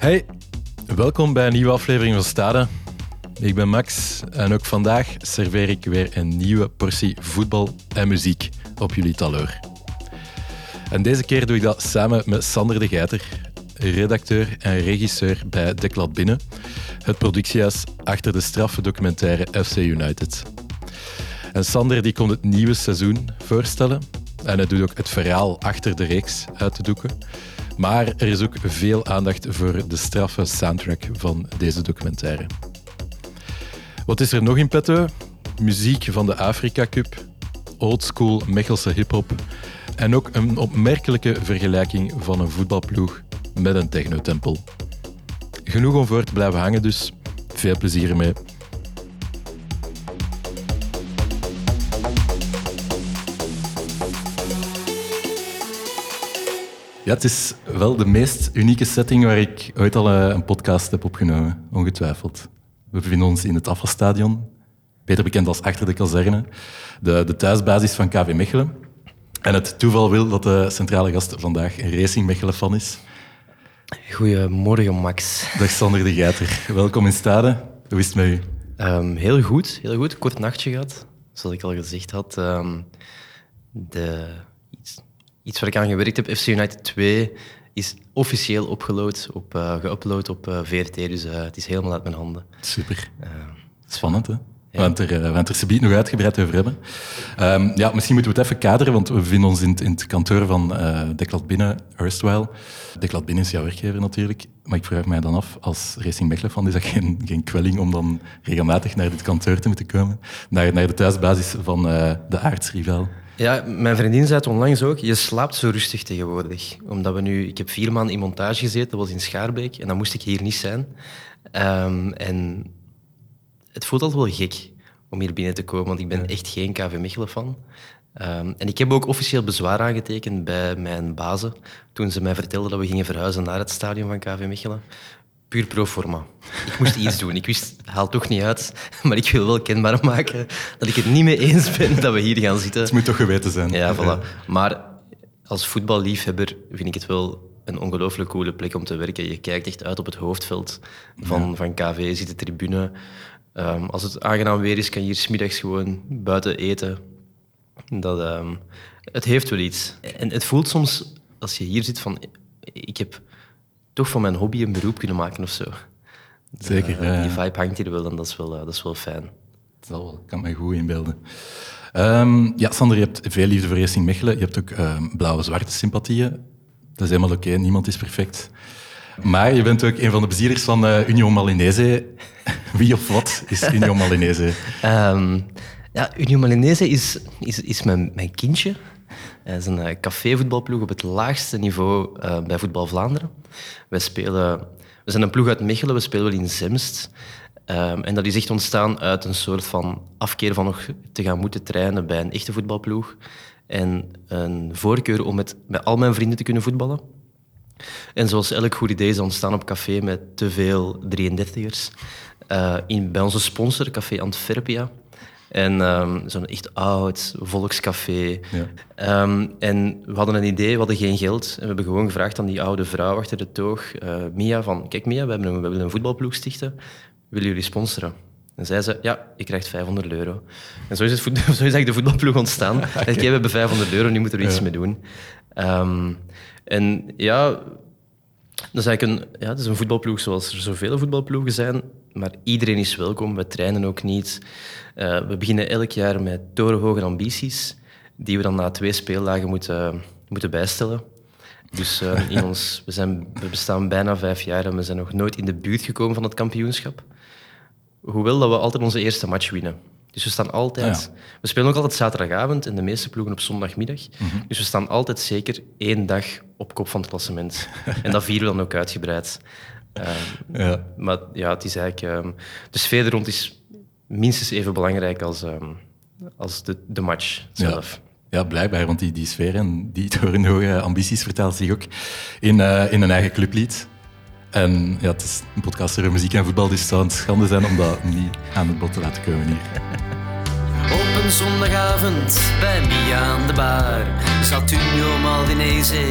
Hey, welkom bij een nieuwe aflevering van Stade. Ik ben Max en ook vandaag serveer ik weer een nieuwe portie voetbal en muziek op jullie taloor. En deze keer doe ik dat samen met Sander de Geiter, redacteur en regisseur bij De Klad Binnen, het productiehuis achter de straffe documentaire FC United. En Sander die komt het nieuwe seizoen voorstellen en hij doet ook het verhaal achter de reeks uit te doeken. Maar er is ook veel aandacht voor de straffe soundtrack van deze documentaire. Wat is er nog in petto? Muziek van de Afrika Cup, oldschool Mechelse hip-hop en ook een opmerkelijke vergelijking van een voetbalploeg met een technotempel. Genoeg om voor te blijven hangen dus. Veel plezier ermee. Ja, het is wel de meest unieke setting waar ik ooit al eh, een podcast heb opgenomen, ongetwijfeld. We bevinden ons in het afvalstadion, beter bekend als achter de kazerne, de, de thuisbasis van KV Mechelen. En het toeval wil dat de centrale gast vandaag een Racing Mechelen-fan is. Goedemorgen, Max. Dag Sander de Geiter. Welkom in Stade. Hoe is het met u? Um, heel goed, heel goed. Kort nachtje gehad, zoals ik al gezegd had. Um, de, iets, iets waar ik aan gewerkt heb, FC United 2, is officieel opgeload op, uh, geüpload op uh, VRT. Dus uh, het is helemaal uit mijn handen. Super. Spannend, hè? Ja. Het er, het er nog uitgebreid over hebben. Um, ja, misschien moeten we het even kaderen, want we bevinden ons in, het kantoor van uh, Binnen, Erstwhile. Declat Binnen is jouw werkgever natuurlijk, maar ik vraag mij dan af, als Racing Mechelen is dat geen, geen kwelling om dan regelmatig naar dit kantoor te moeten komen? Naar, naar de thuisbasis van uh, de aardsrivaal? Ja, mijn vriendin zei het onlangs ook, je slaapt zo rustig tegenwoordig. Omdat we nu, ik heb vier maanden in montage gezeten, dat was in Schaarbeek, en dan moest ik hier niet zijn. Um, en het voelt altijd wel gek om hier binnen te komen, want ik ben echt geen KV Mechelen-fan. Um, en ik heb ook officieel bezwaar aangetekend bij mijn bazen toen ze mij vertelden dat we gingen verhuizen naar het stadion van KV Mechelen. Puur pro forma. Ik moest iets doen. Ik wist, haal toch niet uit, maar ik wil wel kenbaar maken dat ik het niet mee eens ben dat we hier gaan zitten. Het moet toch geweten zijn. Ja, voilà. Maar als voetballiefhebber vind ik het wel een ongelooflijk coole plek om te werken. Je kijkt echt uit op het hoofdveld van, ja. van KV, je ziet de tribune. Um, als het aangenaam weer is, kan je hier smiddags gewoon buiten eten. Dat, um, het heeft wel iets. En het voelt soms, als je hier zit, van... Ik heb toch van mijn hobby een beroep kunnen maken of zo. Zeker, uh, ja. Die vibe hangt hier wel en dat is wel, uh, dat is wel fijn. Dat wel, kan me goed inbeelden. Um, ja, Sander, je hebt veel liefde voor Racing Mechelen. Je hebt ook blauwe-zwarte sympathieën. Dat is helemaal oké, okay. niemand is perfect. Maar je bent ook een van de bezielers van uh, Union Malinese. Wie of wat is Union Malinese? um, ja, Union Malinese is, is, is mijn, mijn kindje. Het is een uh, cafévoetbalploeg op het laagste niveau uh, bij Voetbal Vlaanderen. Wij spelen, we zijn een ploeg uit Mechelen, we spelen wel in Zemst. Um, en dat is echt ontstaan uit een soort van afkeer van nog te gaan moeten trainen bij een echte voetbalploeg. En een voorkeur om met, met al mijn vrienden te kunnen voetballen. En zoals elk goed idee is ontstaan op café met te veel 33ers. Uh, in, bij onze sponsor, Café Antwerpia. En um, zo'n echt oud volkscafé. Ja. Um, en we hadden een idee, we hadden geen geld. En we hebben gewoon gevraagd aan die oude vrouw achter de toog, uh, Mia, van... Kijk Mia, we, hebben een, we willen een voetbalploeg stichten. Willen jullie sponsoren? En zei, ja, je krijgt 500 euro. En zo is, het, zo is eigenlijk de voetbalploeg ontstaan. okay. Kijk, we hebben 500 euro, nu moeten we er iets ja. mee doen. Um, en ja, dat is eigenlijk een, ja, dat is een voetbalploeg zoals er zoveel voetbalploegen zijn, maar iedereen is welkom. We trainen ook niet. Uh, we beginnen elk jaar met torenhoge ambities, die we dan na twee speeldagen moeten, moeten bijstellen. Dus uh, in ons, we, zijn, we bestaan bijna vijf jaar en we zijn nog nooit in de buurt gekomen van het kampioenschap. Hoewel dat we altijd onze eerste match winnen. Dus we staan altijd... Ah, ja. We spelen ook altijd zaterdagavond en de meeste ploegen op zondagmiddag. Mm -hmm. Dus we staan altijd zeker één dag op kop van het klassement. en dat vieren we dan ook uitgebreid. Um, ja. Maar ja, het is eigenlijk... Um, de sfeer er rond is minstens even belangrijk als, um, als de, de match zelf. Ja. ja. blijkbaar, want die, die sfeer en die torenhoge ambities vertelt zich ook in, uh, in een eigen clublied. En ja, het is een podcast over muziek en voetbal, dus het zou een schande zijn om dat niet aan het bod te laten komen hier. Op een zondagavond bij Mia aan de bar zat Unio Maldinese.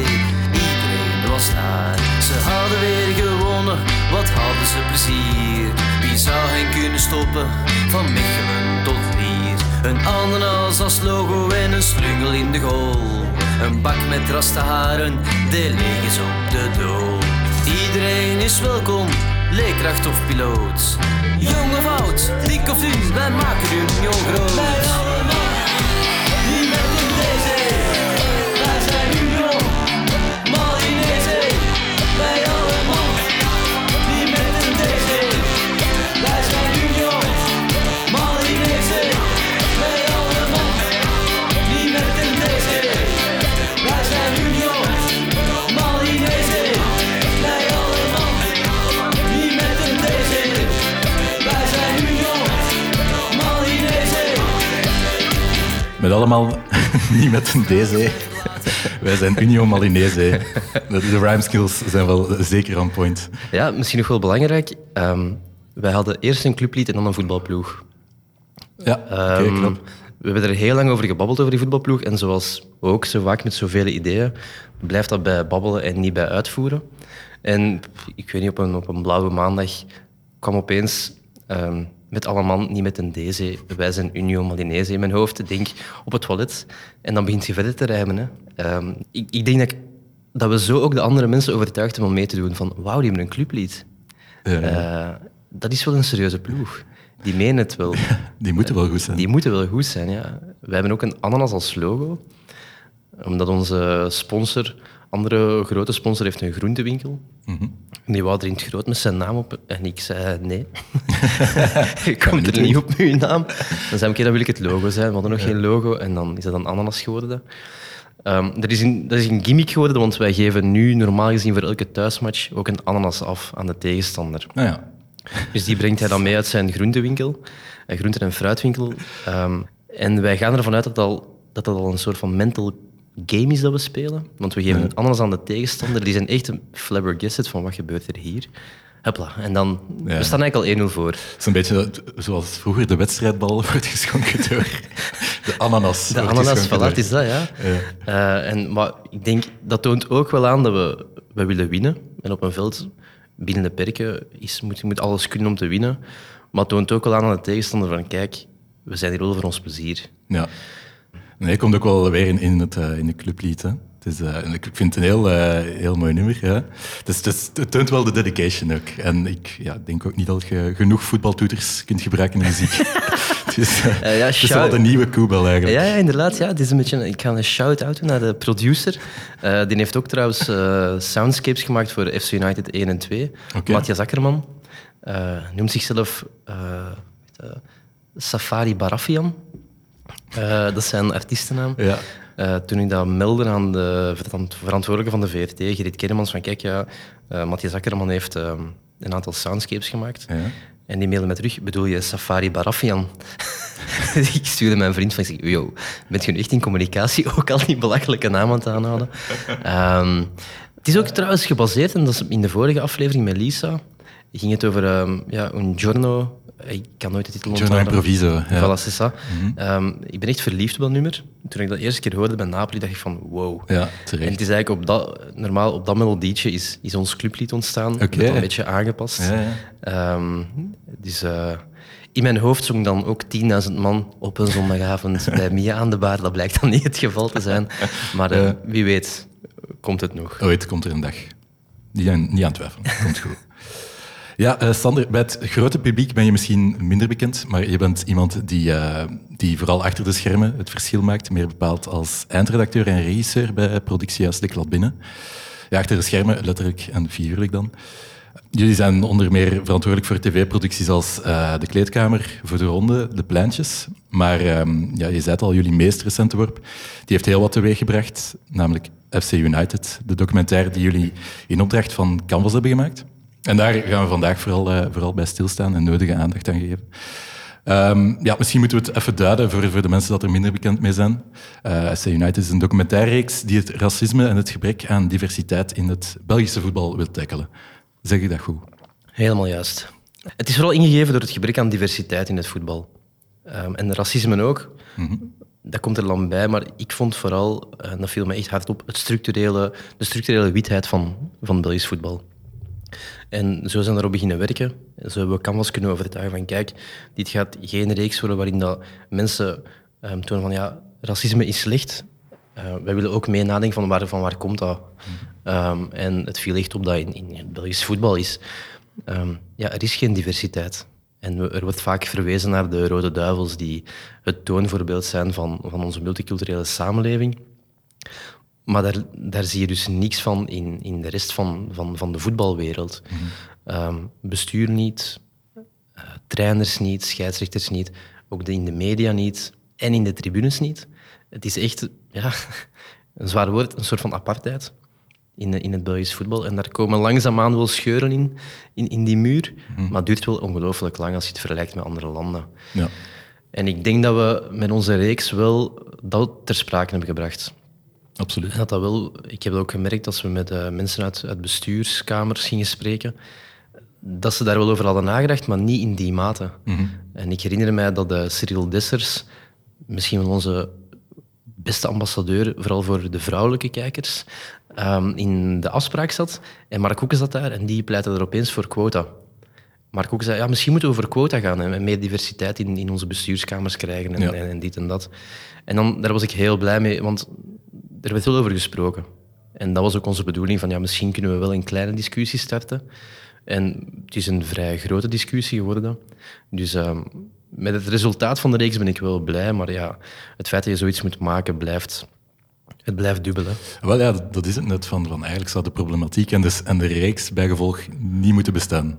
Iedereen was daar. Ze hadden weer gewonnen, wat hadden ze plezier. Wie zou hen kunnen stoppen, van Mechelen tot hier. Een ananas als logo en een slungel in de goal. Een bak met raste haren, de leeg is op de dood. Iedereen is welkom, leerkracht of piloot. Jong of oud, dik of dun, wij maken hun jong groot. Allemaal niet met een DC. Wij zijn Union Malinese. De, de rhyme skills zijn wel zeker on point. Ja, misschien nog wel belangrijk. ehm, wij hadden eerst een clublied en dan een voetbalploeg. Ja, Ehm, klopt. we hebben er heel lang over gebabbeld, over die voetbalploeg. En zoals ook zo vaak met zoveel ideeën, blijft dat bij babbelen en niet bij uitvoeren. En ik weet niet, op een, op een blauwe maandag kwam opeens ehm, met allemaal, niet met een deze, wij zijn Union Malinese in mijn hoofd. Denk op het toilet. En dan begint je verder te rijmen. Hè. Ehm, ik, ik denk dat, ik- dat we zo ook de andere mensen overtuigd hebben om mee te doen. Van, wauw, die hebben een clublied. Ja, Eh, dat is wel een serieuze ploeg. Die menen het wel. die moeten wel goed zijn. Die moeten wel goed zijn, ja. We hebben ook een ananas als logo. Omdat onze sponsor, andere grote sponsor, heeft een groentewinkel. Mhm. En die wou er in het groot met zijn naam op. En ik zei nee. Je komt er niet op met je naam. Dan zei ik, oké, dan wil ik het logo zijn. We hadden nog geen logo. En dan is dat een ananas geworden. Ehm, dat, is een, dat is een gimmick geworden, want wij geven nu normaal gezien voor elke thuismatch ook een ananas af aan de tegenstander. Nou ja, Dus die brengt hij dan mee uit zijn groentewinkel, een groente- en fruitwinkel. Ehm, en wij gaan ervan uit dat, al, dat dat al een soort van mental game is dat we spelen. Want we geven een ananas aan de tegenstander. Die zijn echt flabbergasted van wat gebeurt er hier. Hopla. En dan, Ja. we staan eigenlijk al 1-0 voor. het is een beetje zoals vroeger de wedstrijdbal wordt geschonken door de ananas. De ananas, voilà, het is dat, ja. Eh, en, maar ik denk, dat toont ook wel aan dat we, we willen winnen. En op een veld, binnen de perken, is, moet je moet alles kunnen om te winnen. Maar het toont ook wel aan aan de tegenstander van, kijk, we zijn hier wel voor ons plezier. Ja. Nee, komt ook wel weer in, in, het, eh, in de clublied. Hè. Het is, eh, ik vind het een heel, eh, heel mooi nummer. Ja. Dus, het is- het toont wel de dedication ook. En ik ja, denk ook niet dat je genoeg voetbaltoeters kunt gebruiken in muziek. het is, ja, het is shout- wel de nieuwe Koebel eigenlijk. Ja, ja, inderdaad. Ja. Het is een beetje, ik ga een shout-out doen naar de producer. Die heeft ook trouwens soundscapes gemaakt voor FC United 1 en 2. Oké. Matthias Akkerman. Noemt zichzelf Safari Barafian. Eh, dat is zijn artiestennaam. Ja. Eh, toen ik dat meldde aan de verant- verantwoordelijke van de VRT, Gerrit Kermans, van kijk, ja, eh, Matthias Akkerman heeft een aantal soundscapes gemaakt. Ja. En die mailde mij terug, bedoel je Safari Barafian? ik stuurde mijn vriend van, ik zeg, yo, bent je nu echt in communicatie ook al die belachelijke naam aan het aanhouden? Ehm, het is ook trouwens gebaseerd, en dat is in de vorige aflevering met Lisa, ging het over ehm, ja, un giorno, ik kan nooit de titel onthouden. Improviso, ja. Voilà, c'est ça. Ehm, ik ben echt verliefd op dat nummer. Toen ik dat eerste keer hoorde bij Napoli, dacht ik van wow. Ja, En terecht. het is eigenlijk op dat, normaal op dat melodietje is, is ons clublied ontstaan. Met een beetje aangepast. Ja. Ehm, dus eh, in mijn hoofd zong dan ook 10.000 man op een zondagavond bij Mia aan de bar. Dat blijkt dan niet het geval te zijn. Maar eh, wie weet, komt het nog. Ooit komt er een dag. Niet aan, niet aan twijfelen. Komt goed. Ja, eh, Sander, bij het grote publiek ben je misschien minder bekend, maar je bent iemand die, eh, die vooral achter de schermen het verschil maakt, meer bepaald als eindredacteur en regisseur bij Productiehuis De Klad Binnen. Ja, achter de schermen, letterlijk en figuurlijk dan. Jullie zijn onder meer verantwoordelijk voor tv-producties als eh, De Kleedkamer, Voor de Ronde, De Pleintjes. Maar ehm, ja, je zei het al, jullie meest recente worp, die heeft heel wat teweeggebracht, namelijk FC United, de documentaire die jullie in opdracht van Canvas hebben gemaakt. En daar gaan we vandaag vooral, eh, vooral bij stilstaan en nodige aandacht aan geven. Ehm, ja, misschien moeten we het even duiden voor, voor de mensen dat er minder bekend mee zijn. Eh FC United is een documentaireeks die het racisme en het gebrek aan diversiteit in het Belgische voetbal wil tackelen. Zeg ik dat goed? Helemaal juist. Het is vooral ingegeven door het gebrek aan diversiteit in het voetbal. Ehm, en racisme ook. dat komt er dan bij, maar ik vond vooral, en dat viel me echt hard op, het structurele, de structurele witheid van, van Belgisch voetbal. En zo zijn we daarop beginnen werken. Zo hebben we Canvas kunnen overtuigen van kijk, dit gaat geen reeks worden waarin dat mensen um, tonen van ja, racisme is slecht. Uh, wij willen ook mee nadenken van waar, van waar komt dat. Um, en het viel echt op dat in, in Belgisch voetbal is. Um, ja, er is geen diversiteit. En er wordt vaak verwezen naar de Rode Duivels, die het toonvoorbeeld zijn van, van onze multiculturele samenleving. Maar daar, daar zie je dus niks van in, in de rest van, van, van de voetbalwereld. Mm bestuur niet, uh, trainers niet, scheidsrechters niet, ook de, in de media niet en in de tribunes niet. Het is echt ja, een zwaar woord, een soort van apartheid in, in het Belgisch voetbal. En daar komen langzaamaan wel scheuren in, in, in die muur. Mhm. Maar het duurt wel ongelooflijk lang als je het vergelijkt met andere landen. Ja. En ik denk dat we met onze reeks wel dat ter sprake hebben gebracht. Absoluut. dat dat wel, ik heb ook gemerkt als we met uh, mensen uit, uit bestuurskamers gingen spreken, dat ze daar wel over hadden nagedacht, maar niet in die mate. Mhm. En ik herinner mij dat de Cyril Dessers, misschien wel onze beste ambassadeur, vooral voor de vrouwelijke kijkers, um, in de afspraak zat. En Mark Hoeken zat daar en die pleitte er opeens voor quota. Mark Hoeken zei, ja, misschien moeten we over quota gaan en meer diversiteit in, in onze bestuurskamers krijgen en, en, en, dit en dat. En dan, daar was ik heel blij mee, want er werd veel over gesproken. En dat was ook onze bedoeling, van ja, misschien kunnen we wel een kleine discussie starten. En het is een vrij grote discussie geworden. Dus um, met het resultaat van de reeks ben ik wel blij, maar ja, het feit dat je zoiets moet maken blijft het blijft dubbelen. Wel ja, dat is het net van, van eigenlijk zou de problematiek en de, en de reeks bijgevolg niet moeten bestaan.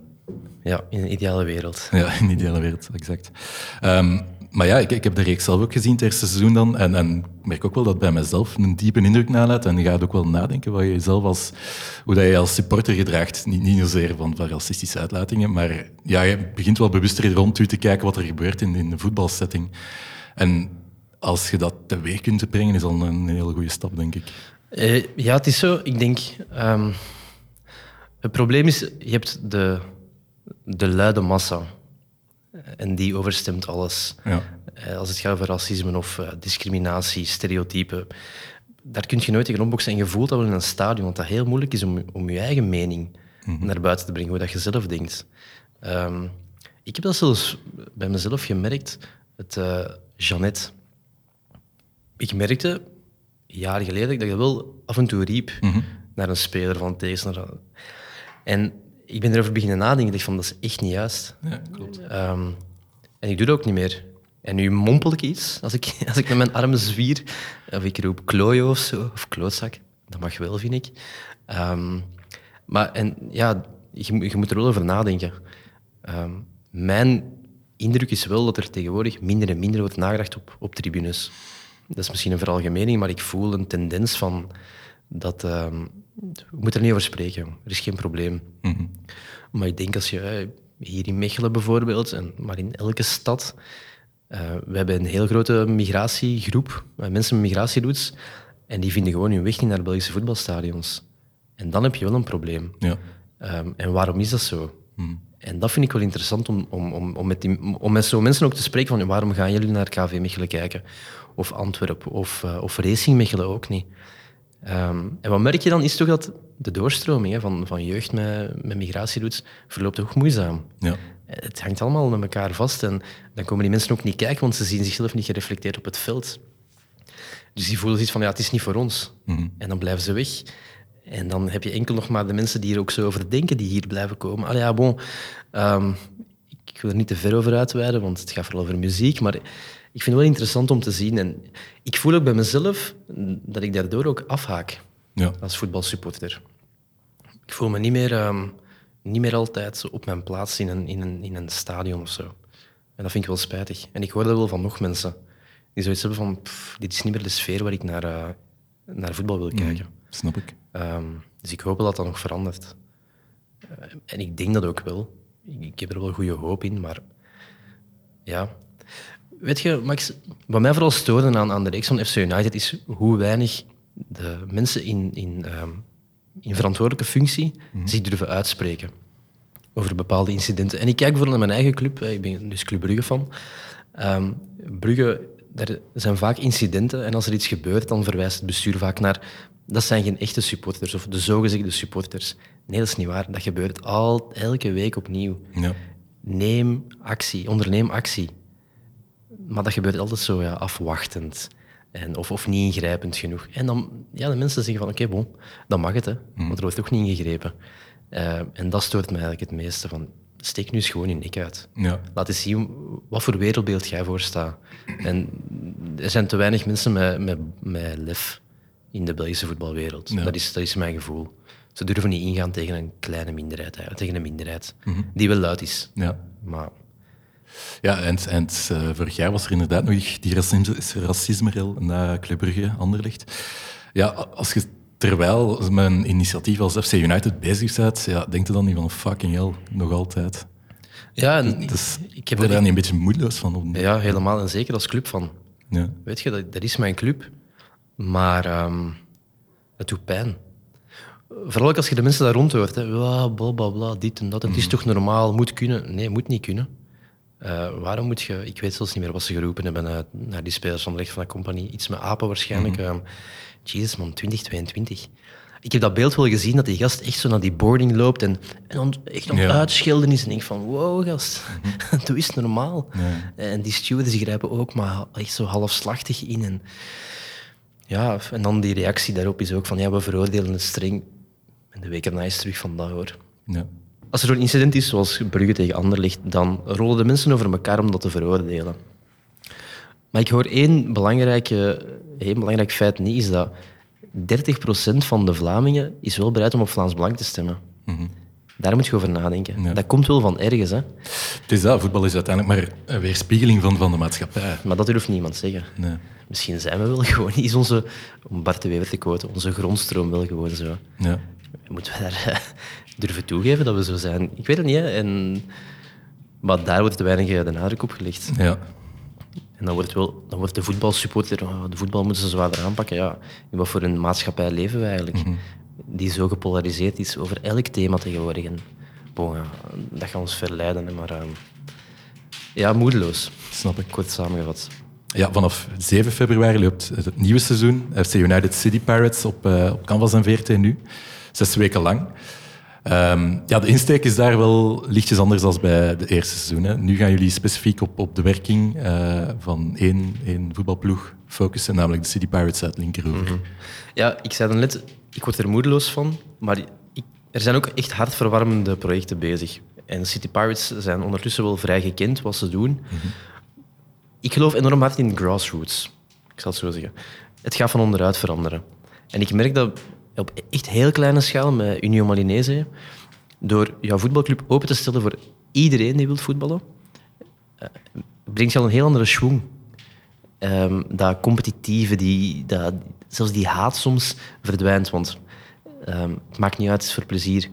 Ja, in een ideale wereld. Ja, in een ideale wereld, exact. Um, maar ja, ik, ik, heb de reeks zelf ook gezien, het eerste seizoen dan. En, en merk ook wel dat bij mezelf een diepe indruk nalaat. En je gaat ook wel nadenken wat je zelf als, hoe dat je als supporter gedraagt. Niet, niet zozeer van, van racistische uitlatingen, maar ja, je begint wel bewuster rond te kijken wat er gebeurt in, in de voetbalsetting. En als je dat teweeg kunt brengen, is al een hele goede stap, denk ik. Uh, ja, het is zo. Ik denk... Um, het probleem is, je hebt de, de luide massa. En die overstemt alles. Ja. Uh, als het gaat over racisme of uh, discriminatie, stereotypen. Daar kun je nooit tegen opboksen. En je voelt dat wel in een stadion, want dat heel moeilijk is om, om je eigen mening mm naar buiten te brengen, hoe dat je zelf denkt. Um, ik heb dat zelfs bij mezelf gemerkt. Het uh, Jeannette ik merkte jaren geleden dat ik wel af en toe riep mhm. naar een speler van tegenstander. En ik ben erover beginnen nadenken. Ik dacht van, dat is echt niet juist. Ja, klopt. Ehm, en ik doe dat ook niet meer. En nu mompel ik iets, als ik, als ik met mijn armen zwier, of ik roep klojo of zo, of klootzak. Dat mag wel, vind ik. Ehm, maar en, ja, je, je, moet er wel over nadenken. Ehm, mijn indruk is wel dat er tegenwoordig minder en minder wordt nagedacht op, op tribunes dat is misschien een veralgemening, maar ik voel een tendens van dat... we moeten er niet over spreken, er is geen probleem. Mhm. Maar ik denk als je eh, hier in Mechelen bijvoorbeeld, en, maar in elke stad, uh, we hebben een heel grote migratiegroep, uh, mensen met migratieroots, en die vinden gewoon hun weg niet naar Belgische voetbalstadions. En dan heb je wel een probleem. Ja. Um, en waarom is dat zo? Mhm. En dat vind ik wel interessant om, om, om, om met, die, om met zo'n mensen ook te spreken van waarom gaan jullie naar KV Mechelen kijken? Of Antwerpen, of, uh, of Racing Mechelen ook niet. Um, en wat merk je dan, is toch dat de doorstroming hè, van, van jeugd met, met migratieroutes verloopt ook moeizaam. Ja. Het hangt allemaal met elkaar vast en dan komen die mensen ook niet kijken, want ze zien zichzelf niet gereflecteerd op het veld. Dus die voelen iets van, ja, het is niet voor ons. Mhm. En dan blijven ze weg. En dan heb je enkel nog maar de mensen die er ook zo over denken, die hier blijven komen. Allee, ja, bon. Um, ik wil er niet te ver over uitweiden, want het gaat vooral over muziek. Maar ik vind het wel interessant om te zien. En ik voel ook bij mezelf dat ik daardoor ook afhaak ja. als voetbalsupporter. Ik voel me niet meer, um, niet meer altijd op mijn plaats in een, in, een, in een stadion of zo. En dat vind ik wel spijtig. En ik hoor dat wel van nog mensen. Die zoiets hebben van, pff, dit is niet meer de sfeer waar ik naar, uh, naar voetbal wil mm, kijken. snap ik. Um, dus ik hoop dat dat nog verandert. Uh, en ik denk dat ook wel. Ik, ik heb er wel goede hoop in, maar ja, Weet je, Max, wat mij vooral stoorde aan, aan de reeks van FC United is hoe weinig de mensen in, in, ehm, in verantwoordelijke functie mhm. zich durven uitspreken over bepaalde incidenten. En ik kijk bijvoorbeeld naar mijn eigen club, ik ben dus Club Brugge van. Um, Brugge er zijn vaak incidenten en als er iets gebeurt, dan verwijst het bestuur vaak naar dat zijn geen echte supporters of de zogezegde supporters. Nee, dat is niet waar. Dat gebeurt al, elke week opnieuw. Ja. Neem actie, onderneem actie. Maar dat gebeurt altijd zo ja, afwachtend. En, of, of niet ingrijpend genoeg. En dan, ja, de mensen zeggen van, oké, bon, dan mag het, hè, want er wordt toch niet ingegrepen. Uh, en dat stoort me eigenlijk het meeste. Van, steek nu eens gewoon je nek uit. Ja. Laat eens zien wat voor wereldbeeld jij voor staat. En er zijn te weinig mensen met, met, met lef in de Belgische voetbalwereld. Ja. Dat, is, dat is mijn gevoel. Ze durven niet ingaan tegen een kleine minderheid, tegen een minderheid die wel luid is. Ja. Maar Ja, en, en uh, vorig jaar was er inderdaad nog die racisme- racisme-rel na Club Brugge, Anderlecht. Ja, als je terwijl mijn initiatief als FC United bezig bent, ja, denk je dan niet van fucking hell, nog altijd. ja, en Dus ik heb er daar niet een beetje moedeloos van? Om- Ja, helemaal. En zeker als club van. Ja. Weet je, dat, dat is mijn club. Maar ehm, het doet pijn. Vooral ook als je de mensen daar rond hoort. Hè. Bla, bla, bla, dit en dat. Het is toch normaal, moet kunnen. Nee, moet niet kunnen. Eh, waarom moet je... Ik weet zelfs niet meer wat ze geroepen hebben eh, naar die spelers van de recht van de compagnie. Iets met apen waarschijnlijk. Ehm, Jezus man, 2022. Ik heb dat beeld wel gezien, dat die gast echt zo naar die boarding loopt en, en echt aan Ja. uitschelden is. En ik denk van, wow gast, doe eens normaal. En die stewards grijpen ook maar echt zo halfslachtig in. En, ja, en dan die reactie daarop is ook van, ja, we veroordelen het streng. En de week erna is terug van dat hoor. Ja. Als er zo'n incident is, zoals Brugge tegen Anderlecht, dan rollen de mensen over elkaar om dat te veroordelen. Maar ik hoor één, belangrijke, één belangrijk feit niet, is dat 30% van de Vlamingen is wel bereid om op Vlaams Belang te stemmen. Daar moet je over nadenken. Ja. Dat komt wel van ergens, hè. Het is dat, voetbal is uiteindelijk maar een weerspiegeling van, van de maatschappij. maar dat durft niemand zeggen. Nee. Misschien zijn we wel gewoon, is onze, om Bart de Wever te quoten, onze grondstroom wel gewoon zo. Ja. Moeten we daar durven toegeven dat we zo zijn? Ik weet het niet, hè. En, maar daar wordt te weinig eh, de nadruk op gelegd. Ja. En dan wordt, wel, dan wordt de voetbalsupporter, oh, de voetbal moeten ze zwaarder aanpakken. Ja, in wat voor een maatschappij leven we eigenlijk? Die zo gepolariseerd is over elk thema tegenwoordig. En, bon, ja, dat gaat ons verleiden, hè, maar... ehm, ja, moedeloos. Snap ik. Kort samengevat. Ja, vanaf 7 februari loopt het nieuwe seizoen. FC United City Pirates op, eh, op Canvas en VRT nu. Zes weken lang. Ehm, ja, de insteek is daar wel lichtjes anders dan bij de eerste seizoen. Hè. Nu gaan jullie specifiek op, op de werking eh, van één, één voetbalploeg focussen, namelijk de City Pirates uit Linkeroever. Ja, ik zei dan net, ik word er moedeloos van, maar ik, er zijn ook echt hartverwarmende projecten bezig. En City Pirates zijn ondertussen wel vrij gekend wat ze doen. Ik geloof enorm hard in grassroots. Ik zal het zo zeggen. Het gaat van onderuit veranderen. En ik merk dat op echt heel kleine schaal met Union Malinese, door jouw voetbalclub open te stellen voor iedereen die wil voetballen, eh, brengt je al een heel andere schwung. Ehm, dat competitieve, die, dat, zelfs die haat soms verdwijnt. Want ehm, het maakt niet uit, het is voor plezier.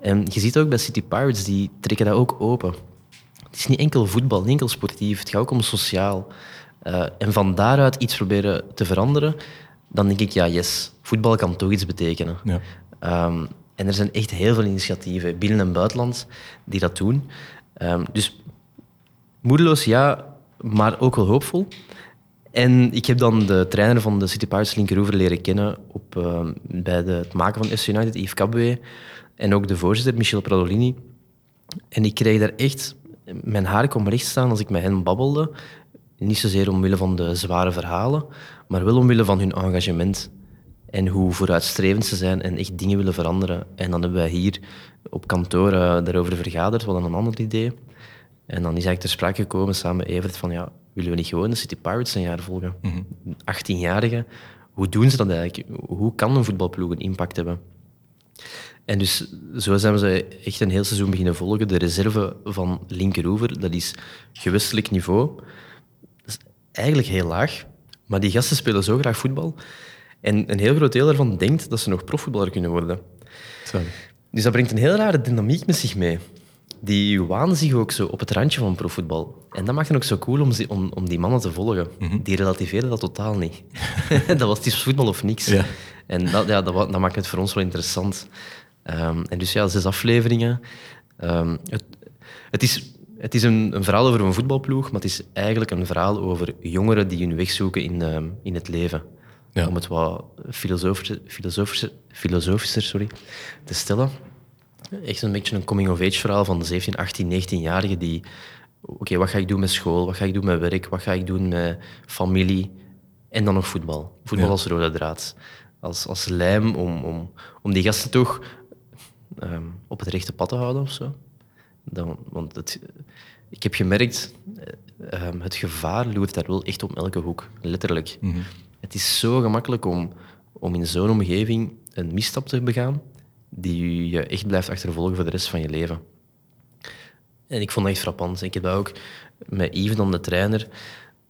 En je ziet ook bij City Pirates, die trekken dat ook open. Het is niet enkel voetbal, niet enkel sportief. Het gaat ook om sociaal. Eh, en van daaruit iets proberen te veranderen, dan denk ik, ja, yes, voetbal kan toch iets betekenen. Ja. Ehm, en er zijn echt heel veel initiatieven, binnen en buitenland, die dat doen. Ehm, dus moedeloos, ja, maar ook wel hoopvol. En ik heb dan de trainer van de City Pirates, Linkeroever, leren kennen op, ehm, bij de, het maken van FC United, Yves Cabwe. En ook de voorzitter, Michel Pradolini. En ik kreeg daar echt... Mijn haar kwam recht staan als ik met hen babbelde. Niet zozeer omwille van de zware verhalen, maar wel omwille van hun engagement. En hoe vooruitstrevend ze zijn en echt dingen willen veranderen. En dan hebben wij hier op kantoor eh, daarover vergaderd. Hadden een ander idee. En dan is eigenlijk ter sprake gekomen samen met Evert van ja, willen we niet gewoon de City Pirates een jaar volgen? 18-jarigen, hoe doen ze dat eigenlijk? Hoe kan een voetbalploeg een impact hebben? En dus zo zijn we ze echt een heel seizoen beginnen volgen. De reserve van Linkeroever, dat is gewestelijk niveau. Eigenlijk heel laag. Maar die gasten spelen zo graag voetbal. En een heel groot deel daarvan denkt dat ze nog profvoetballer kunnen worden. Zalig. Dus dat brengt een heel rare dynamiek met zich mee. Die waan zich ook zo op het randje van profvoetbal. En dat maakt het ook zo cool om, om, om die mannen te volgen. Die relativeren dat totaal niet. dat was het is voetbal of niks. Ja. En dat, ja, dat maakt het voor ons wel interessant. Ehm, en dus ja, zes afleveringen. Ehm, het, het, is, Het is een, een, verhaal over een voetbalploeg, maar het is eigenlijk een verhaal over jongeren die hun weg zoeken in, uh, in het leven. Ja. Om het wat filosofischer, filosofischer, filosofischer sorry, te stellen. Echt een beetje een coming-of-age verhaal van 17, 18, 19-jarigen die... Oké, wat ga ik doen met school? Wat ga ik doen met werk? Wat ga ik doen met familie? En dan nog voetbal. Voetbal als rode draad. Als, als lijm om, om, om die gasten toch um, op het rechte pad te houden of zo. Dan, want het, ik heb gemerkt, um, het gevaar loert daar wel echt op elke hoek. Letterlijk. Mm -hmm. Het is zo gemakkelijk om, om in zo'n omgeving een misstap te begaan die je echt blijft achtervolgen voor de rest van je leven. En ik vond dat echt frappant. Ik heb dat ook met Yves, dan de trainer.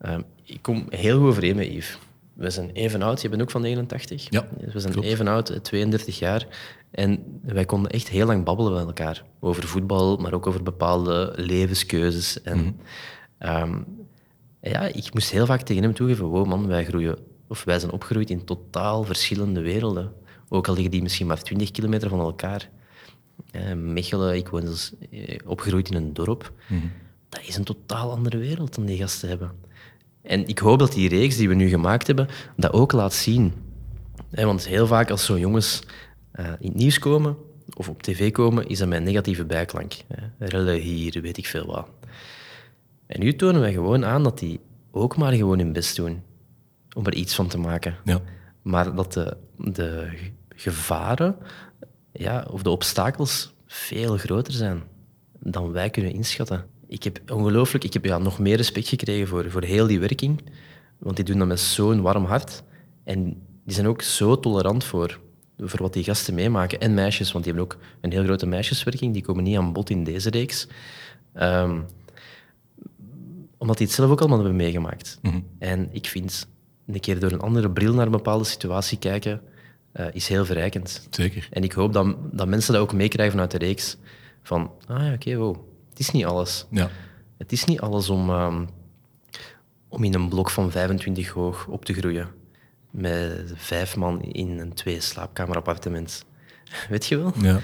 Um, ik kom heel goed overeen met Yves. We zijn even oud. Je bent ook van 89. Ja, we zijn even oud, 32 jaar. En wij konden echt heel lang babbelen met elkaar. Over voetbal, maar ook over bepaalde levenskeuzes. En mm -hmm. ja, ik moest heel vaak tegen hem toegeven, wow man, wij groeien of wij zijn opgegroeid in totaal verschillende werelden. Ook al liggen die misschien maar 20 kilometer van elkaar. Uh, Mechelen, ik woon dus eh, opgegroeid in een dorp. Mm Dat is een totaal andere wereld dan die gasten hebben. En ik hoop dat die reeks die we nu gemaakt hebben, dat ook laat zien. want heel vaak als zo'n jongens uh, in het nieuws komen of op tv komen, is dat met een negatieve bijklank. Rellen hier, weet ik veel wat. En nu tonen wij gewoon aan dat die ook maar gewoon hun best doen om er iets van te maken. Ja. Maar dat de, de gevaren ja, of de obstakels veel groter zijn dan wij kunnen inschatten. Ik heb ongelooflijk, ik heb ja, nog meer respect gekregen voor, voor heel die werking, want die doen dat met zo'n warm hart. En die zijn ook zo tolerant voor, voor wat die gasten meemaken. En meisjes, want die hebben ook een heel grote meisjeswerking, die komen niet aan bod in deze reeks. Um, omdat die het zelf ook allemaal hebben meegemaakt. Mhm. En ik vind een keer door een andere bril naar een bepaalde situatie kijken, uh, is heel verrijkend. Zeker. En ik hoop dat, dat mensen dat ook meekrijgen vanuit de reeks. Van, ah ja, oké, okay, wow. Is niet alles. Ja. Het is niet alles om, um, om in een blok van 25 hoog op te groeien. Met vijf man in een twee slaapkamer appartement. Weet je wel? Ja,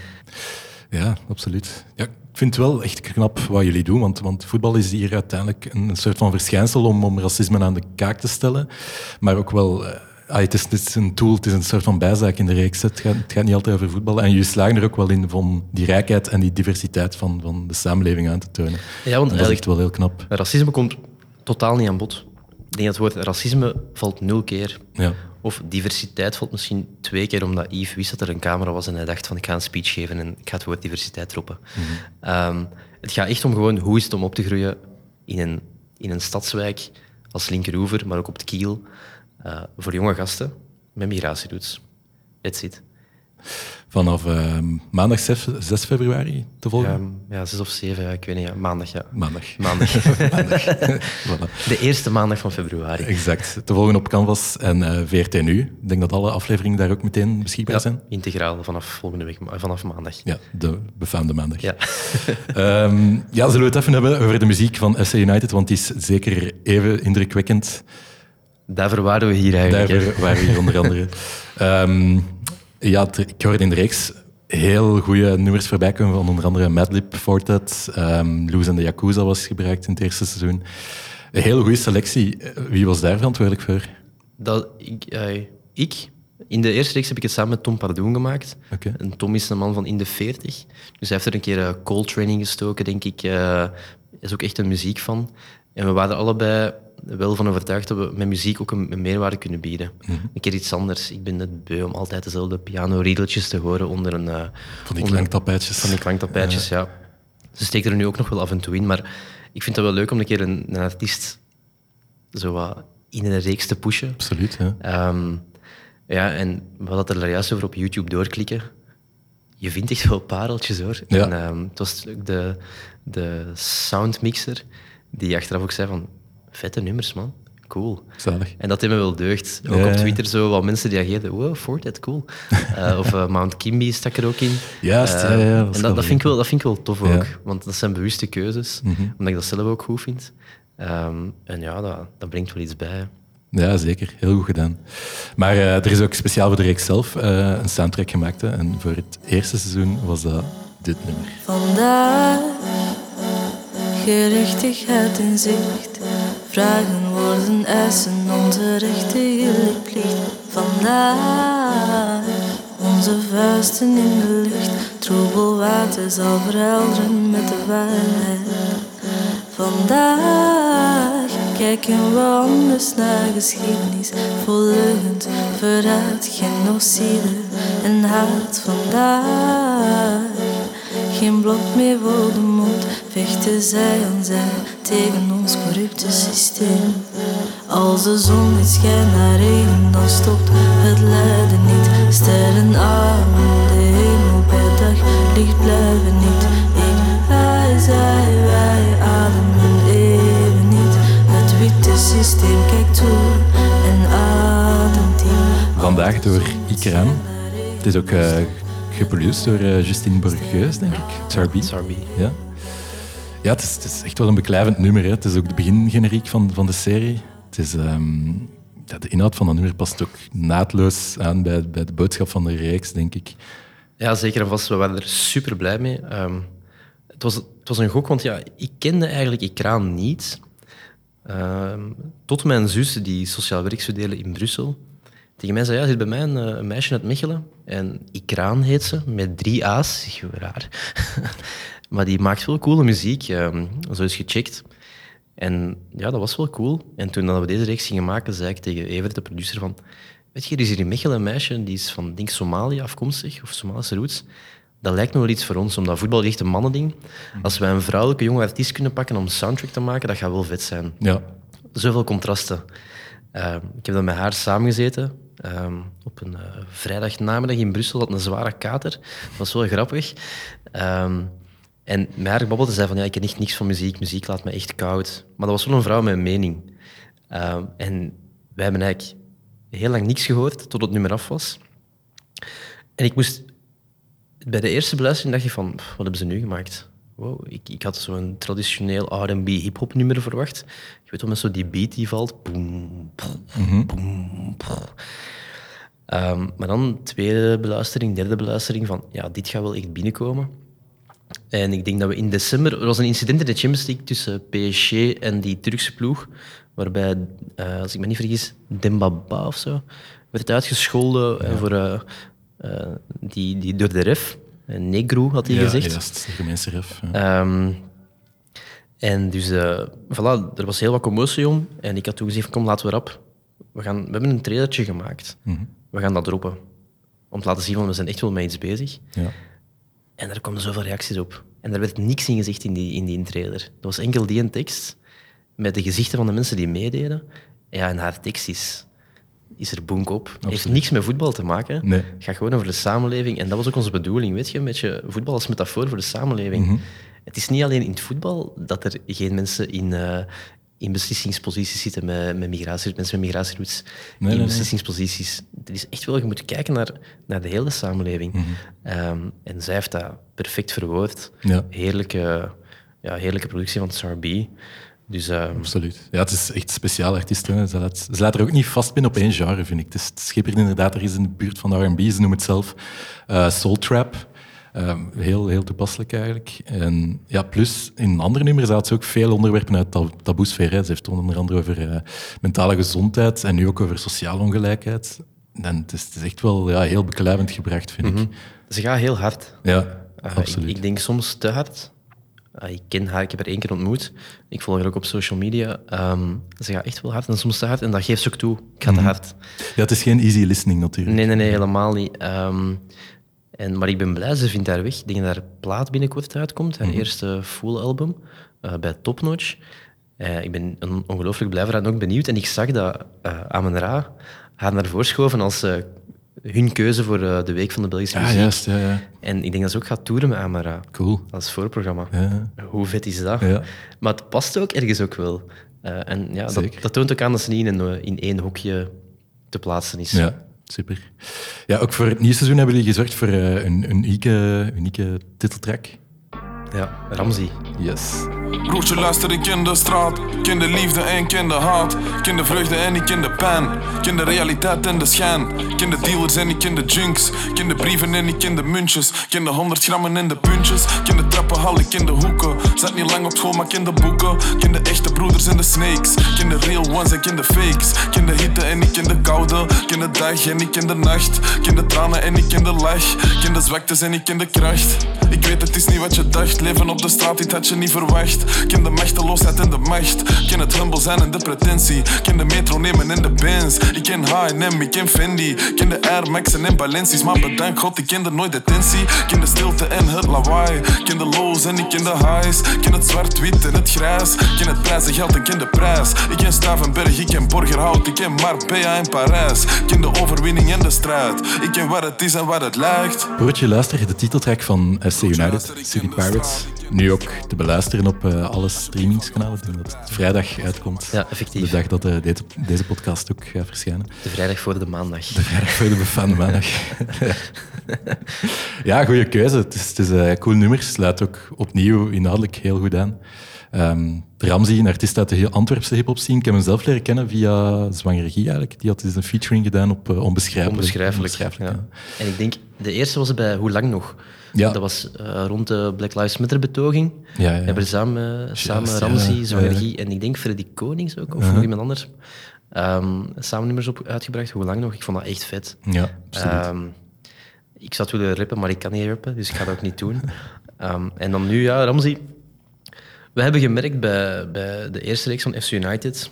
ja absoluut. Ja, ik vind het wel echt knap wat jullie doen, want, want voetbal is hier uiteindelijk een soort van verschijnsel om, om racisme aan de kaak te stellen, maar ook wel... Uh, het, is, het, is, een tool, het is een soort van bijzaak in de reeks. Het gaat, het gaat niet altijd over voetbal. En jullie slagen er ook wel in om die rijkheid en die diversiteit van, van de samenleving aan te tonen. Ja, want dat is echt wel heel knap. Racisme komt totaal niet aan bod. Ik denk dat het woord racisme valt nul keer. Ja. Of diversiteit valt misschien twee keer, omdat Yves wist dat er een camera was en hij dacht van ik ga een speech geven en ik ga het woord diversiteit roepen. Mhm. Um, het gaat echt om gewoon hoe is het om op te groeien in een, in een stadswijk als linkeroever, maar ook op het kiel, uh, voor jonge gasten met migratieroutes. That's it. Vanaf uh, maandag 6, 6, februari te volgen? Ja, ja, 6 of 7, ja, ik weet niet. Ja. Maandag, ja. Maandag. Maandag. maandag. voilà. De eerste maandag van februari. Exact. Te volgen op Canvas en uh, VRT Nu. Ik denk dat alle afleveringen daar ook meteen beschikbaar ja, zijn. integraal vanaf volgende week, vanaf maandag. Ja, de befaamde maandag. Ja. um, ja, zullen we het even hebben over de muziek van SC United, want die is zeker even indrukwekkend. Daarvoor waren we hier eigenlijk. Daarvoor waren we hier onder andere. Um, ja, ik hoorde in de reeks heel goede nummers voorbij komen van onder andere Madlib, Fortet, um, Loes en de Yakuza was gebruikt in het eerste seizoen. Een hele goede selectie. Wie was daar verantwoordelijk voor? Dat, ik, uh, ik, in de eerste reeks heb ik het samen met Tom Pardoen gemaakt. Okay. En Tom is een man van in de 40. Dus hij heeft er een keer uh, cold training gestoken, denk ik. Uh, is ook echt een muziek van. En we waren allebei wel van overtuigd dat we met muziek ook een, meerwaarde kunnen bieden. Mm -hmm. Een keer iets anders. Ik ben net beu om altijd dezelfde piano-riedeltjes te horen onder een... Uh, van die klanktapijtjes. Van die klanktapijtjes, ja. ja. Ze steken er nu ook nog wel af en toe in, maar ik vind het wel leuk om een keer een, een artiest zo wat in een reeks te pushen. Absoluut, ja. Um, ja, en we hadden er juist over op YouTube doorklikken. Je vindt echt wel pareltjes, hoor. Ja. En, um, het was de, de soundmixer die achteraf ook zei van vette nummers, man. Cool. Zalig. En dat heeft me wel deugd. Ook Ja, op. Twitter zo wat mensen reageerden. Wow, Fortnite, cool. Eh, of eh, Mount Kimby stak er ook in. Juist, Eh, ja, ja, dat en dat, dat, vind ik wel, dat vind ik wel tof ook. Want dat zijn bewuste keuzes. Mhm. Omdat ik dat zelf ook goed vind. Ehm, en ja, dat, dat brengt wel iets bij. Ja, zeker. Heel goed gedaan. Maar er is ook speciaal voor de reeks zelf een soundtrack gemaakt. Hè. En voor het eerste seizoen was dat dit nummer. Vandaag gerechtigheid in zicht. Vragen worden eisen, onze rechten gelijk plicht. Vandaag onze vuisten in de lucht. Troebel water zal verhelderen met de waarheid. Vandaag kijken we anders naar geschiedenis. Vol leugens, verraad, genocide en haat. Vandaag geen blok meer voor de mond. Vechten zij aan zij tegen ons corrupte systeem. Als de zon niet schijnt naar regen, dan stopt het lijden niet. Sterren aan de hemel bij dag, licht blijven niet. Ik, hij, zij, wij ademen even niet. Het witte systeem kijkt toe en ademt in. Vandaag door Ikram. Het is ook uh, geproduceerd door uh, Justine Borgeus, denk ik. Sarbi. Sarbi. Ja. Ja, het is, het is, echt wel een beklijvend nummer. Hè. Het is ook de begingeneriek van, van de serie. Het is, um, ja, de inhoud van dat nummer past ook naadloos aan bij, bij de boodschap van de reeks, denk ik. Ja, zeker en vast. We waren er super blij mee. Um, het, was, het was een gok, want ja, ik kende eigenlijk Ikraan niet. Um, tot mijn zus, die sociaal werk studeerde in Brussel, tegen mij zei, ja, zit bij mij een, een, meisje uit Mechelen. En Ikraan heet ze, met drie A's. Raar. maar die maakt veel coole muziek. Um, zo is gecheckt. En ja, dat was wel cool. En toen we deze reeks gingen maken, zei ik tegen Evert, de producer, van... Weet je, er is hier in Mechelen een meisje, die is van, denk Somalië afkomstig, of Somalische roots. Dat lijkt me wel iets voor ons, omdat voetbal echt een mannending. Als wij een vrouwelijke jonge artiest kunnen pakken om een soundtrack te maken, dat gaat wel vet zijn. Ja. Zoveel contrasten. Uh, ik heb dan met haar samengezeten um, op een uh, vrijdagnamiddag in Brussel. Dat een zware kater. Dat was wel grappig. Um, en met haar babbelde zei van, ja, ik ken echt niks van muziek. Muziek laat me echt koud. Maar dat was wel een vrouw met een mening. Uh, en wij hebben eigenlijk heel lang niks gehoord, tot het nummer af was. En ik moest... Bij de eerste beluistering dacht je van, wat hebben ze nu gemaakt? Wow, ik, ik had zo'n traditioneel R&B hip-hop nummer verwacht. Je weet wel, met zo die beat die valt. Boom, boom, boom, um, maar dan tweede beluistering, derde beluistering van, ja, dit gaat wel echt binnenkomen. En ik denk dat we in december... Er was een incident in de Champions League tussen PSG en die Turkse ploeg, waarbij, uh, als ik me niet vergis, Dembaba of zo, werd uitgescholden ja. voor, uh, uh, die, die, door de ref. Negro, had hij ja, gezegd. Ja, de gemeenste ref. Ja. Um, en dus, voilà, er was heel wat commotie om. En ik had toen gezegd, kom, laten we erop. We, gaan, we hebben een trailertje gemaakt. Mm -hmm. We gaan dat droppen. Om te laten zien, van we zijn echt wel met iets bezig. Ja. En er kwamen zoveel reacties op. En er werd niks in gezegd in die, in die trailer. Dat was enkel die een tekst met de gezichten van de mensen die meededen. Ja, en haar tekst is, is er boek op. Het heeft niks met voetbal te maken. Nee. Het gaat gewoon over de samenleving. En dat was ook onze bedoeling, weet je, met je voetbal als metafoor voor de samenleving. Mm -hmm. Het is niet alleen in het voetbal dat er geen mensen in, uh, in beslissingsposities zitten met, met migratie, mensen met migratieroutes nee, in nee, beslissingsposities. Het is echt wel, je moet kijken naar, naar de hele samenleving. Mm -hmm. um, en zij heeft dat perfect verwoord. Ja. Heerlijke, ja, heerlijke productie van Sarbi. Dus, um, Absoluut. Ja, het is echt speciaal artiest. Hè. Ze, laat, ze laat er ook niet vast binnen op één genre, vind ik. Het, is, het schippert inderdaad er is in de buurt van de R&B. Ze noemen het zelf uh, soul trap. Um, heel, heel toepasselijk eigenlijk. En ja, plus in andere nummers had ze ook veel onderwerpen uit tab taboesfeer. Hè. Ze heeft onder andere over uh, mentale gezondheid en nu ook over sociale ongelijkheid. En het is, het is echt wel ja, heel beklijvend gebracht, vind mm -hmm. ik. Ze gaat heel hard. Ja, uh, absoluut. Ik, ik, denk soms te hard. Uh, ik ken haar, ik heb haar één keer ontmoet. Ik volg haar ook op social media. Um, ze gaat echt wel hard en soms te hard. En dat geeft ze ook toe. Ik ga Mhm. te hard. Ja, het is geen easy listening natuurlijk. Nee, nee, nee, helemaal niet. Um, en, maar ik ben blij, ze vindt haar weg. Ik denk dat haar plaat binnenkort uitkomt. Haar Mhm. eerste full album uh, bij Top Notch. Uh, ik ben on ongelooflijk blij voor haar en ook benieuwd. En ik zag dat uh, Amen Ra haar naar voren schoven als hun keuze voor uh, de Week van de Belgische Ah, Muziek. juist, ja, ja. En ik denk dat ze ook gaat toeren met Amen Ra. Cool. Als voorprogramma. Ja. Hoe vet is dat? Ja. Maar het past ook ergens ook wel. Uh, en ja, dat, dat, toont ook aan dat ze niet in, een, in één hokje te plaatsen is. Ja, super. Ja, ook voor het nieuwe seizoen hebben jullie gezorgd voor uh, een unieke, unieke titeltrack. Ja, Ramzi. Yes. Broertje, luister, ik ken de straat. Ken de liefde en ken de haat. Ken de vreugde en ik ken de pijn. Ken de realiteit en de schijn. Ken de dealers en ik ken de junks. Ken de brieven en ik ken de muntjes. Ken de 100 grammen en de puntjes. Ken de trappenhal, ik ken de hoeken. Zat niet lang op school, maar ken de boeken. Ken de echte broeders en de snakes. Ken de real ones en ken de fakes. Ken de hitte en ik ken de koude. Ken de dag en ik ken de nacht. Ken de tranen en ik ken de lach. Ken de zwaktes en ik ken de kracht. Ik weet het is niet wat je dacht. Leven op de straat, dit had je niet verwacht. Ken de machteloosheid en de macht. Ken het humble zijn en de pretentie. Ken de metro nemen en de Benz. Ik ken H&M, ik ken Fendi. Ken de Air Maxen en Balenci's. Maar bedankt God, ik kende nooit detentie. Ken de stilte en het lawaai. Ken de lows en ik ken de highs. Ken het zwart-wit en het grijs. Ken het prijzen geld en ken de prijs. Ik ken Stavenberg, ik ken Borgerhout. Ik ken Marbella en Parijs. Ken de overwinning en de strijd. Ik ken wat het is en wat het lijkt. Broertje, luister de titeltrack van SC United, City Pirates. Nu ook te beluisteren op uh, alle streamingskanalen. Ik denk dat het vrijdag uitkomt. Ja, effectief. De dag dat uh, deze, deze, podcast ook gaat verschijnen. De vrijdag voor de maandag. De vrijdag voor de befaamde maandag. ja, goede keuze. Het is, het is een uh, cool nummer. Sluit ook opnieuw inhoudelijk heel goed aan. Um, Ramzi, een artiest uit de Antwerpse hip-hop scene. Ik heb hem zelf leren kennen via Zwangeregie eigenlijk. Die had dus een featuring gedaan op uh, Onbeschrijfelijk. Onbeschrijfelijk. Onbeschrijfelijk ja. En ik denk, de eerste was bij Hoe Lang Nog? Ja. Dat was uh, rond de Black Lives Matter betoging. Ja, ja. We hebben samen, samen Ramzi, Zwangeregie en ik denk Freddy Konings ook, of nog iemand anders, um, samen nummers op uitgebracht. Hoe lang nog? Ik vond dat echt vet. Ja. Um, ik zou het willen rappen, maar ik kan niet rappen, dus ik ga dat ook niet doen. Um, en dan nu, ja, Ramzi. We hebben gemerkt bij, bij de eerste reeks van FC United,